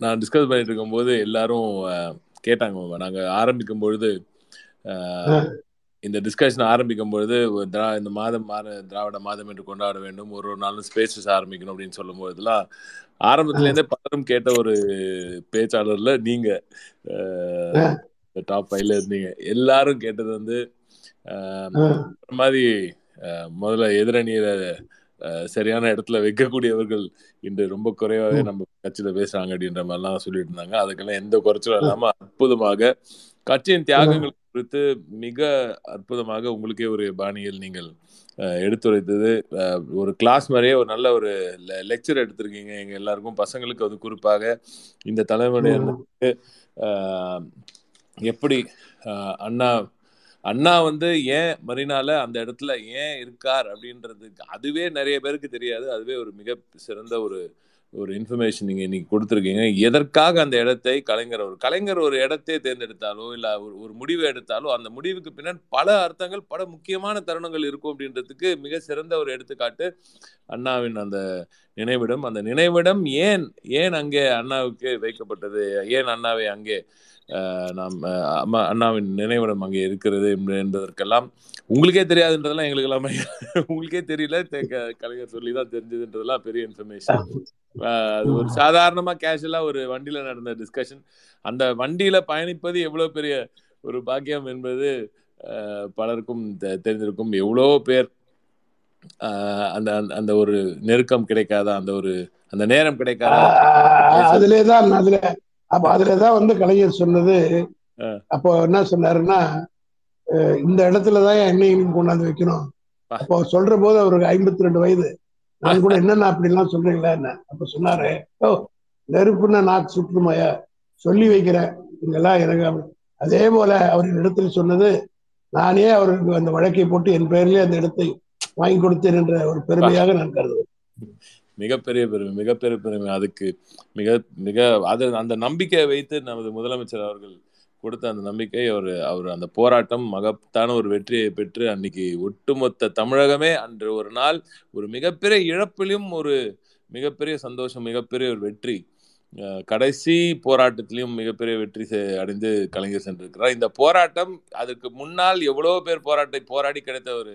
நான், டிஸ்கஸ் பண்ணிட்டு இருக்கும்போது எல்லாரும் கேட்டாங்க. நாங்க ஆரம்பிக்கும் பொழுது இந்த டிஸ்கஷன் ஆரம்பிக்கும் பொழுது திரா இந்த மாதம் மாத திராவிட மாதம் என்று கொண்டாட வேண்டும் ஒரு ஒரு நாளும் ஸ்பேசஸ் ஆரம்பிக்கணும் அப்படின்னு சொல்லும் போதெல்லாம் ஆரம்பத்துல இருந்தே பலரும் கேட்ட ஒரு பேச்சாளர்ல நீங்க டாப் ஃபைவ்ல இருந்தீங்க. எல்லாரும் கேட்டது வந்து மாதிரி முதல்ல எதிரணியில சரியான இடத்துல வைக்கக்கூடியவர்கள் இன்று ரொம்ப குறைவாகவே நம்ம கட்சியில பேசுறாங்க அப்படின்ற மாதிரிலாம் சொல்லிட்டு இருந்தாங்க. அதுக்கெல்லாம் எந்த குறைச்சலும் இல்லாம அற்புதமாக கட்சியின் தியாகங்கள் குறித்து மிக அற்புதமாக உங்களுக்கே ஒரு பாணியில் நீங்கள் எடுத்துரைத்தது. ஒரு கிளாஸ் மாதிரியே ஒரு நல்ல ஒரு லெக்சர் எடுத்திருக்கீங்க. எங்க எல்லாருக்கும் பசங்களுக்கு அது குறிப்பாக இந்த தலைமுறையினருக்கு எப்படி அண்ணா அண்ணா வந்து ஏன் மரினால அந்த இடத்துல ஏன் இருக்கார் அப்படின்றதுக்கு அதுவே நிறைய பேருக்கு தெரியாது. அதுவே ஒரு மிக சிறந்த ஒரு ஒரு இன்ஃபர்மேஷன் நீங்க இன்னைக்கு கொடுத்துருக்கீங்க. எதற்காக அந்த இடத்தை கலைஞர் ஒரு கலைஞர் ஒரு இடத்தை தேர்ந்தெடுத்தாலோ இல்ல ஒரு ஒரு முடிவு எடுத்தாலோ அந்த முடிவுக்கு பின்னாடி பல அர்த்தங்கள் பல முக்கியமான தருணங்கள் இருக்கும் அப்படின்றதுக்கு மிக சிறந்த ஒரு எடுத்துக்காட்டு அண்ணாவின் அந்த நினைவிடம். அந்த நினைவிடம் ஏன் ஏன் அங்கே அண்ணாவுக்கு வைக்கப்பட்டது? ஏன் அண்ணாவை அங்கே நாம் அம்மா அண்ணாவின் நினைவிடம் அங்கே இருக்கிறது என்ப- என்பதற்கெல்லாம் உங்களுக்கே தெரியாதுன்றதெல்லாம் எங்களுக்கு எல்லாமே உங்களுக்கே தெரியல. கலைஞர் சொல்லி தான் தெரிஞ்சதுன்றதெல்லாம் பெரிய இன்ஃபர்மேஷன் அது ஒரு சாதாரணமா கேஷுவலா ஒரு வண்டியில நடந்த டிஸ்கஷன் அந்த வண்டியில பயணிப்பது எவ்வளவு பெரிய ஒரு பாக்கியம் என்பது பலருக்கும் தெ- தெரிந்திருக்கும். எவ்வளோ பேர் அந்த அந்த- அந்த ஒரு நெருக்கம் கிடைக்காத? அந்த ஒரு அந்த நேரம் கிடைக்காத? அதுலே தான் அதுல அப்ப அதுல தான் வந்து கலைஞர் சொன்னது. அப்போ என்ன சொன்னாருன்னா இந்த இடத்துலதான் நீங்க கொண்டாந்து வைக்கணும். அப்போ சொல்ற போது அவருக்கு ஐம்பத்தி ரெண்டு வயது. நான் கூட என்னென்ன அப்படி எல்லாம் சொல்றீங்களா என்ன? அப்ப சொன்னாரு ஓ நெருப்புன்னா நாக்கு சுற்றுமாயா சொல்லி வைக்கிறேன். இங்கெல்லாம் எனக்கு அதே போல அவர் இடத்துல சொன்னது நானே அவருக்கு அந்த வழக்கை போட்டு என் பெயரிலே அந்த இடத்தை வாங்கி கொடுத்தேன் என்ற ஒரு பெருமையாக நான் கருதுவேன் மிகப்பெரிய பெருமை மிகப்பெரிய பெருமை. அதுக்கு மிக மிக அது அந்த நம்பிக்கையை வைத்து நமது முதலமைச்சர் அவர்கள் கொடுத்த அந்த நம்பிக்கை அவர் அவர் அந்த போராட்டம் மகத்தான ஒரு வெற்றியை பெற்று அன்னைக்கு ஒட்டுமொத்த தமிழகமே அன்று ஒரு நாள் ஒரு மிகப்பெரிய இழப்பிலும் ஒரு மிகப்பெரிய சந்தோஷம் மிகப்பெரிய ஒரு வெற்றி கடைசி போராட்டத்திலையும் மிகப்பெரிய வெற்றி அடைந்து கலைஞர் சென்றிருக்கிறார். இந்த போராட்டம் அதுக்கு முன்னால் எவ்வளவு பேர் போராட்டை போராடி கிடைத்த ஒரு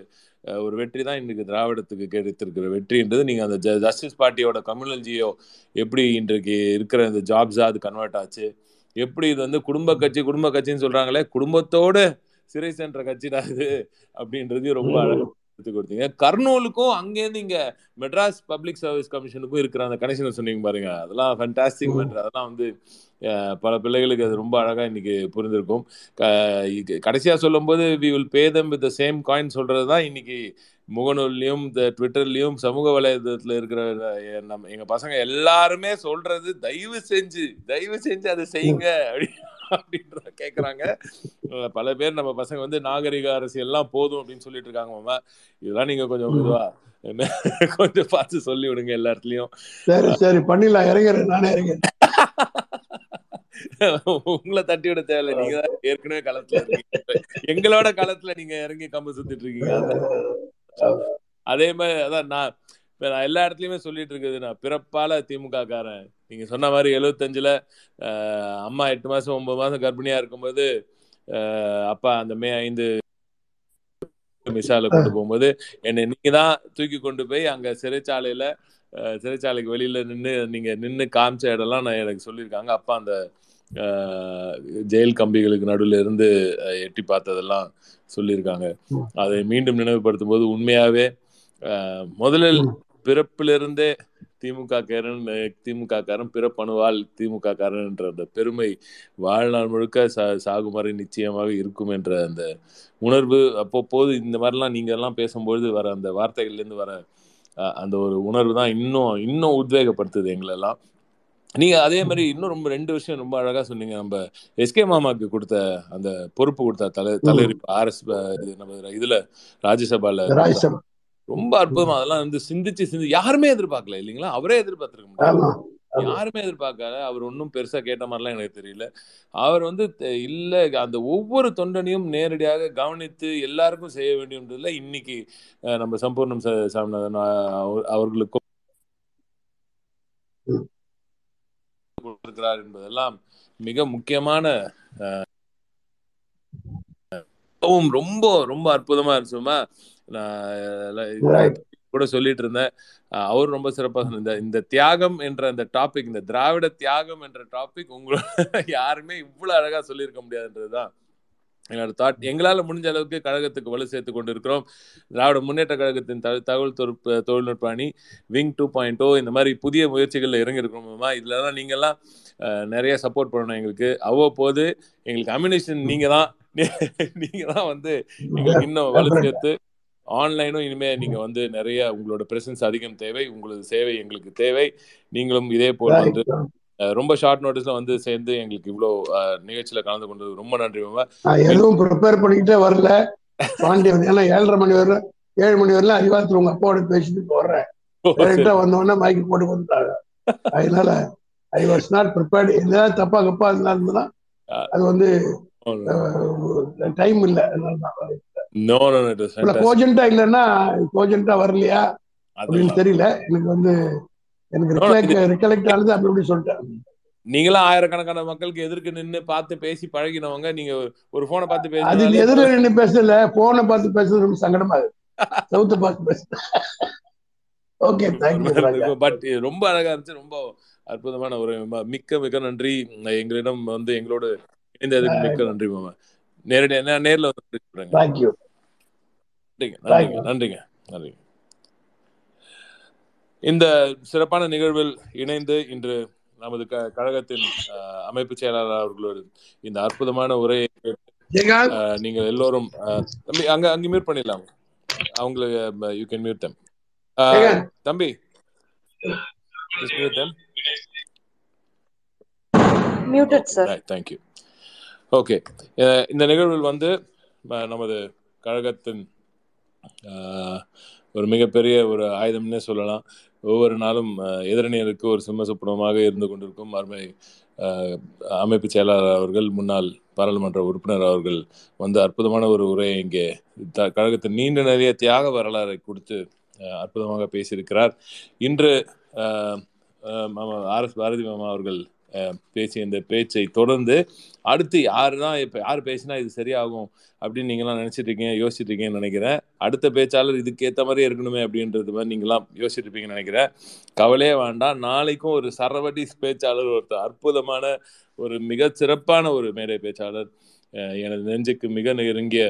ஒரு வெற்றி தான் இன்னைக்கு திராவிடத்துக்கு கிடைத்திருக்கிற வெற்றின்றது நீங்க அந்த ஜஸ்டிஸ் பார்ட்டியோட கம்யூனல் ஜியோ எப்படி இன்றைக்கு இருக்கிற இந்த ஜாப்ஸா அது கன்வெர்ட் ஆச்சு? எப்படி இது வந்து குடும்ப கட்சி குடும்ப கட்சின்னு சொல்றாங்களே குடும்பத்தோட சிறை சென்ற கட்சிடா இது அப்படின்றதையும் ரொம்ப அழகா எடுத்து கொடுத்தீங்க. கர்னூலுக்கும் அங்கேருந்து இங்க மெட்ராஸ் பப்ளிக் சர்வீஸ் கமிஷனுக்கும் இருக்கிற அந்த கனெக்ஷன் சொன்னீங்க பாருங்க. அதெல்லாம் ஃபண்டாஸ்டிக் மேட்ரு அதெல்லாம் வந்து பல பிள்ளைகளுக்கு அது ரொம்ப அழகா இன்னைக்கு புரிந்திருக்கும். க- இது கடைசியா சொல்லும்போது we will pay them with same coin சொல்றது தான் இன்னைக்கு முகநூல்லையும் இந்த ட்விட்டர்லயும் சமூக வலைதளத்துல இருக்கிற நம்ம எங்க பசங்க எல்லாருமே சொல்றது தயவு செஞ்சு தயவு செஞ்சு அதை செய்யுங்க அப்படி அப்படின்ற கேக்குறாங்க. அஹ், பல பேர் நம்ம பசங்க வந்து நாகரிக அரசியல்லாம் போதும் அப்படின்னு சொல்லிட்டு இருக்காங்க மாமா. இதெல்லாம் நீங்க கொஞ்சம் இதுவா என்ன கொஞ்சம் பார்த்து சொல்லி விடுங்க எல்லா இடத்துலயும் சரி சரி பண்ணிடலாம். இறங்கிறேன் நானே இறங்கிறேன் உங்களை தட்டி விட தேவையில்ல. நீங்க ஏற்கனவே களத்துல இருக்கீங்க. எங்களோட களத்துல நீங்க இறங்கி கம்பு சுத்திட்டு இருக்கீங்க. அதே மாதிரி அதான் நான் நான் எல்லா இடத்துலயுமே சொல்லிட்டு இருக்குது. நான் பிறப்பால திமுக காரன் நீங்க சொன்ன மாதிரி எழுபத்தஞ்சுல அம்மா எட்டு மாசம் ஒன்பது மாசம் கர்ப்பிணியா இருக்கும்போது அப்பா அந்த மே ஐந்து மிசால கொண்டு போகும்போது என்னை நீங்க தான் தூக்கி கொண்டு போய் அங்க சிறைச்சாலையில சிறைச்சாலைக்கு வெளியில நின்று நீங்க நின்று காமிச்ச இடம்லாம் நான் எனக்கு சொல்லியிருக்காங்க. அப்பா அந்த ஜெயில் கம்பிகளுக்கு நடுவில் இருந்து எட்டி பார்த்ததெல்லாம் சொல்லியிருக்காங்க. அதை மீண்டும் நினைவுபடுத்தும் போது உண்மையாவே முதலில் பிறப்பிலிருந்தே திமுக காரன் திமுக காரன் பிறப்பணுவால் திமுக காரன் என்ற அந்த பெருமை வாழ்நாள் முழுக்க சா சாகும் வரை நிச்சயமாக இருக்கும் என்ற அந்த உணர்வு. அப்பப்போது இந்த மாதிரிலாம் நீங்க எல்லாம் பேசும்பொழுது வர அந்த வார்த்தைகள்லேருந்து வர அந்த ஒரு உணர்வு தான் இன்னும் இன்னும் உத்வேகப்படுத்துது எங்களெல்லாம். நீங்க அதே மாதிரி இன்னும் ரொம்ப ரெண்டு விஷயம் ரொம்ப அழகா சொன்னீங்க. நம்ம எஸ்கே மாமாக்கு கொடுத்த அந்த பொறுப்பு கொடுத்த தலை தலைவர் ஆர்எஸ் நம்ம இதுல ராஜ்யசபால ரொம்ப அற்புதமா அதெல்லாம் வந்து சிந்திச்சு சிந்தி யாருமே எதிர்பார்க்கல இல்லைங்களா? அவரே எதிர்பார்த்திருக்க முடியாது. யாருமே எதிர்பார்க்காத அவர் ஒன்றும் பெருசா கேட்ட மாதிரிலாம் எனக்கு தெரியல. அவர் வந்து இல்ல அந்த ஒவ்வொரு தொண்டனையும் நேரடியாக கவனித்து எல்லாருக்கும் செய்ய வேண்டியதுல இன்னைக்கு நம்ம சம்பூர்ணம் சாமிநாதன் அவர்களுக்கும் ம். கொடுத்திருக்கிறார் என்பதெல்லாம் மிக முக்கியமான ரொம்ப ரொம்ப அற்புதமா இருந்துச்சுமா. நான். கூட சொல்லிட்டு இருந்தேன் அவர் ரொம்ப சிறப்பாக. இந்த இந்த தியாகம் என்ற அந்த டாபிக் இந்த திராவிட தியாகம் என்ற டாபிக் உங்களோட யாருமே இவ்வளவு அழகா சொல்லியிருக்க முடியாதுன்றதுதான் என்னோட தாட் எங்களால முடிஞ்ச அளவுக்கு கழகத்துக்கு வலு சேர்த்து கொண்டு இருக்கிறோம் திராவிட முன்னேற்ற கழகத்தின் த- தகவல் தொழில்நுட்ப தொழில்நுட்ப அணி விங் டூ பாயிண்ட் இந்த மாதிரி புதிய முயற்சிகள்ல இறங்கி இருக்கிறோமா இதுலலாம் நீங்கெல்லாம் அஹ், நிறைய சப்போர்ட் பண்ணணும் எங்களுக்கு அவ்வப்போது எங்களுக்கு அம்யூனிஷன் நீங்க தான் நீங்க தான் வந்து எங்களுக்கு இன்னும் வலு. சேர்த்து ஆன்லைனும் இனிமே நீங்க வந்து நிறைய உங்களோட பிரசன்ஸ் அதிகம் தேவை. உங்களது சேவை எங்களுக்கு தேவை. நீங்களும் இதே போல். வந்து ரொம்ப ஷார்ட் நோட்டீஸ்ல வந்து சேர்ந்து எங்களுக்கு இவ்வளோ நிகழ்ச்சியில கலந்து கொண்டது ரொம்ப நன்றி எதுவும் ப்ரிப்பேர் பண்ணிக்கிட்டே வரல. பாண்டியன் ஏன்னா ஏழரை மணி வரை ஏழு மணி வரலாம் அறிவாளத்தில் உங்க அப்பாவோட பேசிட்டு போறேன். டேரக்டா வந்தோடனே மைக்கு போட்டு கொடுத்தாங்க. அதனால ஐ வாஸ் நாட் ப்ரிப்பேர்டு ஏதாவது தப்பா கப்பா இருந்தாருந்தா அது வந்து டைம் இல்ல. அதனால தான். நோ நோ இட் இஸ் கோஜென்டா இல்லைன்னா கோஜென்டா வரலையா? அப்படின்னு தெரியல. எனக்கு வந்து எனக்கு ரிகலெக்ட் ரிகலெக்ட் ஆனது அப்படி இப்படி சொல்லிட்டேன். நீங்களாம் ஆயிரக்கணக்கான மக்களுக்கு எதிர்க்கு நின்னு பார்த்து பேசி பழகினவங்க நீங்க ஒரு போனை பார்த்து பேசி எதிர நின்று பேசல போனை பார்த்து பேசுறது ரொம்ப சங்கடமா இருக்கு. சவுத்த பார்த்து பேச. ஓகே தேங்க்யூ பட் ரொம்ப அழகா இருந்துச்சு. ரொம்ப அற்புதமான ஒரு மிக்க மிக்க நன்றி. எங்களிடம் வந்து எங்களோட இணைந்ததுக்கு மிக்க நன்றி மாமா. நேரடி நான் நேர்ல வந்து. தேங்க்யூ நன்றிங்க. நன்றிங்க. நன்றிங்க. இந்த சிறப்பான நிகழ்வில் இணைந்து இன்று நமது க கழகத்தின் அமைப்பு செயலாளர் அவர்களோடு இந்த அற்புதமான உரையை நீங்கள் எல்லோரும் தம்பி அங்க அங்க மியூட் பண்ணிடலாம். அவங்கள யூ கேன் மியூட் தம் தம்பி them. Muted, sir. Right thank you okay uh, இந்த நிகழ்வில் வந்து நமது கழகத்தின் ஒரு மிகப்பெரிய ஒரு ஆயுதம்னே சொல்லலாம். ஒவ்வொரு நாளும் எதிரணியருக்கு ஒரு சிம்ம இருந்து கொண்டிருக்கும் அருமை அமைப்பு செயலாளர் அவர்கள் முன்னாள் பாராளுமன்ற உறுப்பினர் அவர்கள் வந்து அற்புதமான ஒரு உரையை இங்கே த கழகத்தின் நீண்ட நிறைய தியாக வரலாறை கொடுத்து அற்புதமாக பேசியிருக்கிறார். இன்று மாமா ஆர் எஸ் பாரதி மாமா அவர்கள் பேசிய இந்த பேச்சை தொடர்ந்து அடுத்து யார் தான் இப்போ யார் பேசினா இது சரியாகும் அப்படின்னு நீங்களாம் நினச்சிட்டு இருக்கீங்க யோசிச்சுட்டு இருக்கீங்கன்னு நினைக்கிறேன். அடுத்த பேச்சாளர் இதுக்கேற்ற மாதிரியே மாதிரி இருக்கணுமே அப்படின்றது மாதிரி நீங்களாம் யோசிச்சுட்டு இருப்பீங்கன்னு நினைக்கிறேன். கவலையே வேண்டாம். நாளைக்கும் ஒரு சரவடி பேச்சாளர் ஒருத்தர் அற்புதமான ஒரு மிக சிறப்பான ஒரு மேடை பேச்சாளர் எனது நெஞ்சுக்கு மிக நெருங்கிய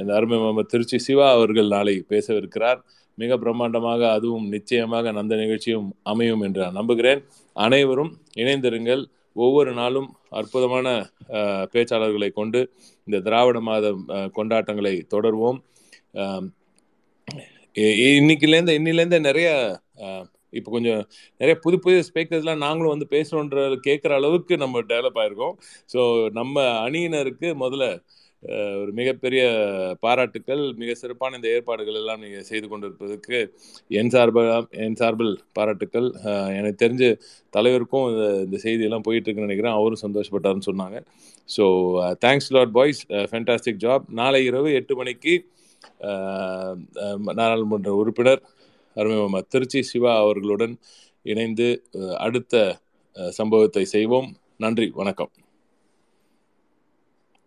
இந்த அருமை மாமா திருச்சி சிவா அவர்கள் நாளை பேசவிருக்கிறார். மிக பிரம்மாண்டமாக அதுவும் நிச்சயமாக அந்த நிகழ்ச்சியும் அமையும் என்று நான் நம்புகிறேன். அனைவரும் இணைந்திருங்கள். ஒவ்வொரு நாளும் அற்புதமான பேச்சாளர்களை கொண்டு இந்த திராவிட மாத கொண்டாட்டங்களை தொடர்வோம். இன்னைக்குலேருந்து இன்னிலேருந்து நிறைய இப்போ கொஞ்சம் நிறைய புது புது ஸ்பீக்கர்ஸ்லாம் நாங்களும் வந்து பேசுகிறோன்ற கேட்குற அளவுக்கு நம்ம டெவலப் ஆயிருக்கோம். ஸோ நம்ம அணியினருக்கு முதல்ல ஒரு மிகப்பெரிய பாராட்டுக்கள் மிக சிறப்பான இந்த ஏற்பாடுகள் எல்லாம் நீங்கள் செய்து கொண்டிருப்பதற்கு என் சார்பாக என் சார்பில் பாராட்டுக்கள். எனக்கு தெரிஞ்ச தலைவருக்கும் இந்த இந்த செய்தியெல்லாம் போயிட்டுருக்குன்னு நினைக்கிறேன். அவரும் சந்தோஷப்பட்டாருன்னு சொன்னாங்க. So thanks lot boys fantastic job நாளை இரவு எட்டு மணிக்கு நாடாளுமன்ற உறுப்பினர் அருமை திருச்சி சிவா அவர்களுடன் இணைந்து அடுத்த சம்பவத்தை செய்வோம். நன்றி. வணக்கம்.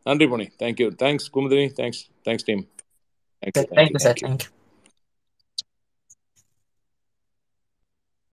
நன்றி pony thank you thanks Kumudini. Thanks thanks team thanks thank you sir thank you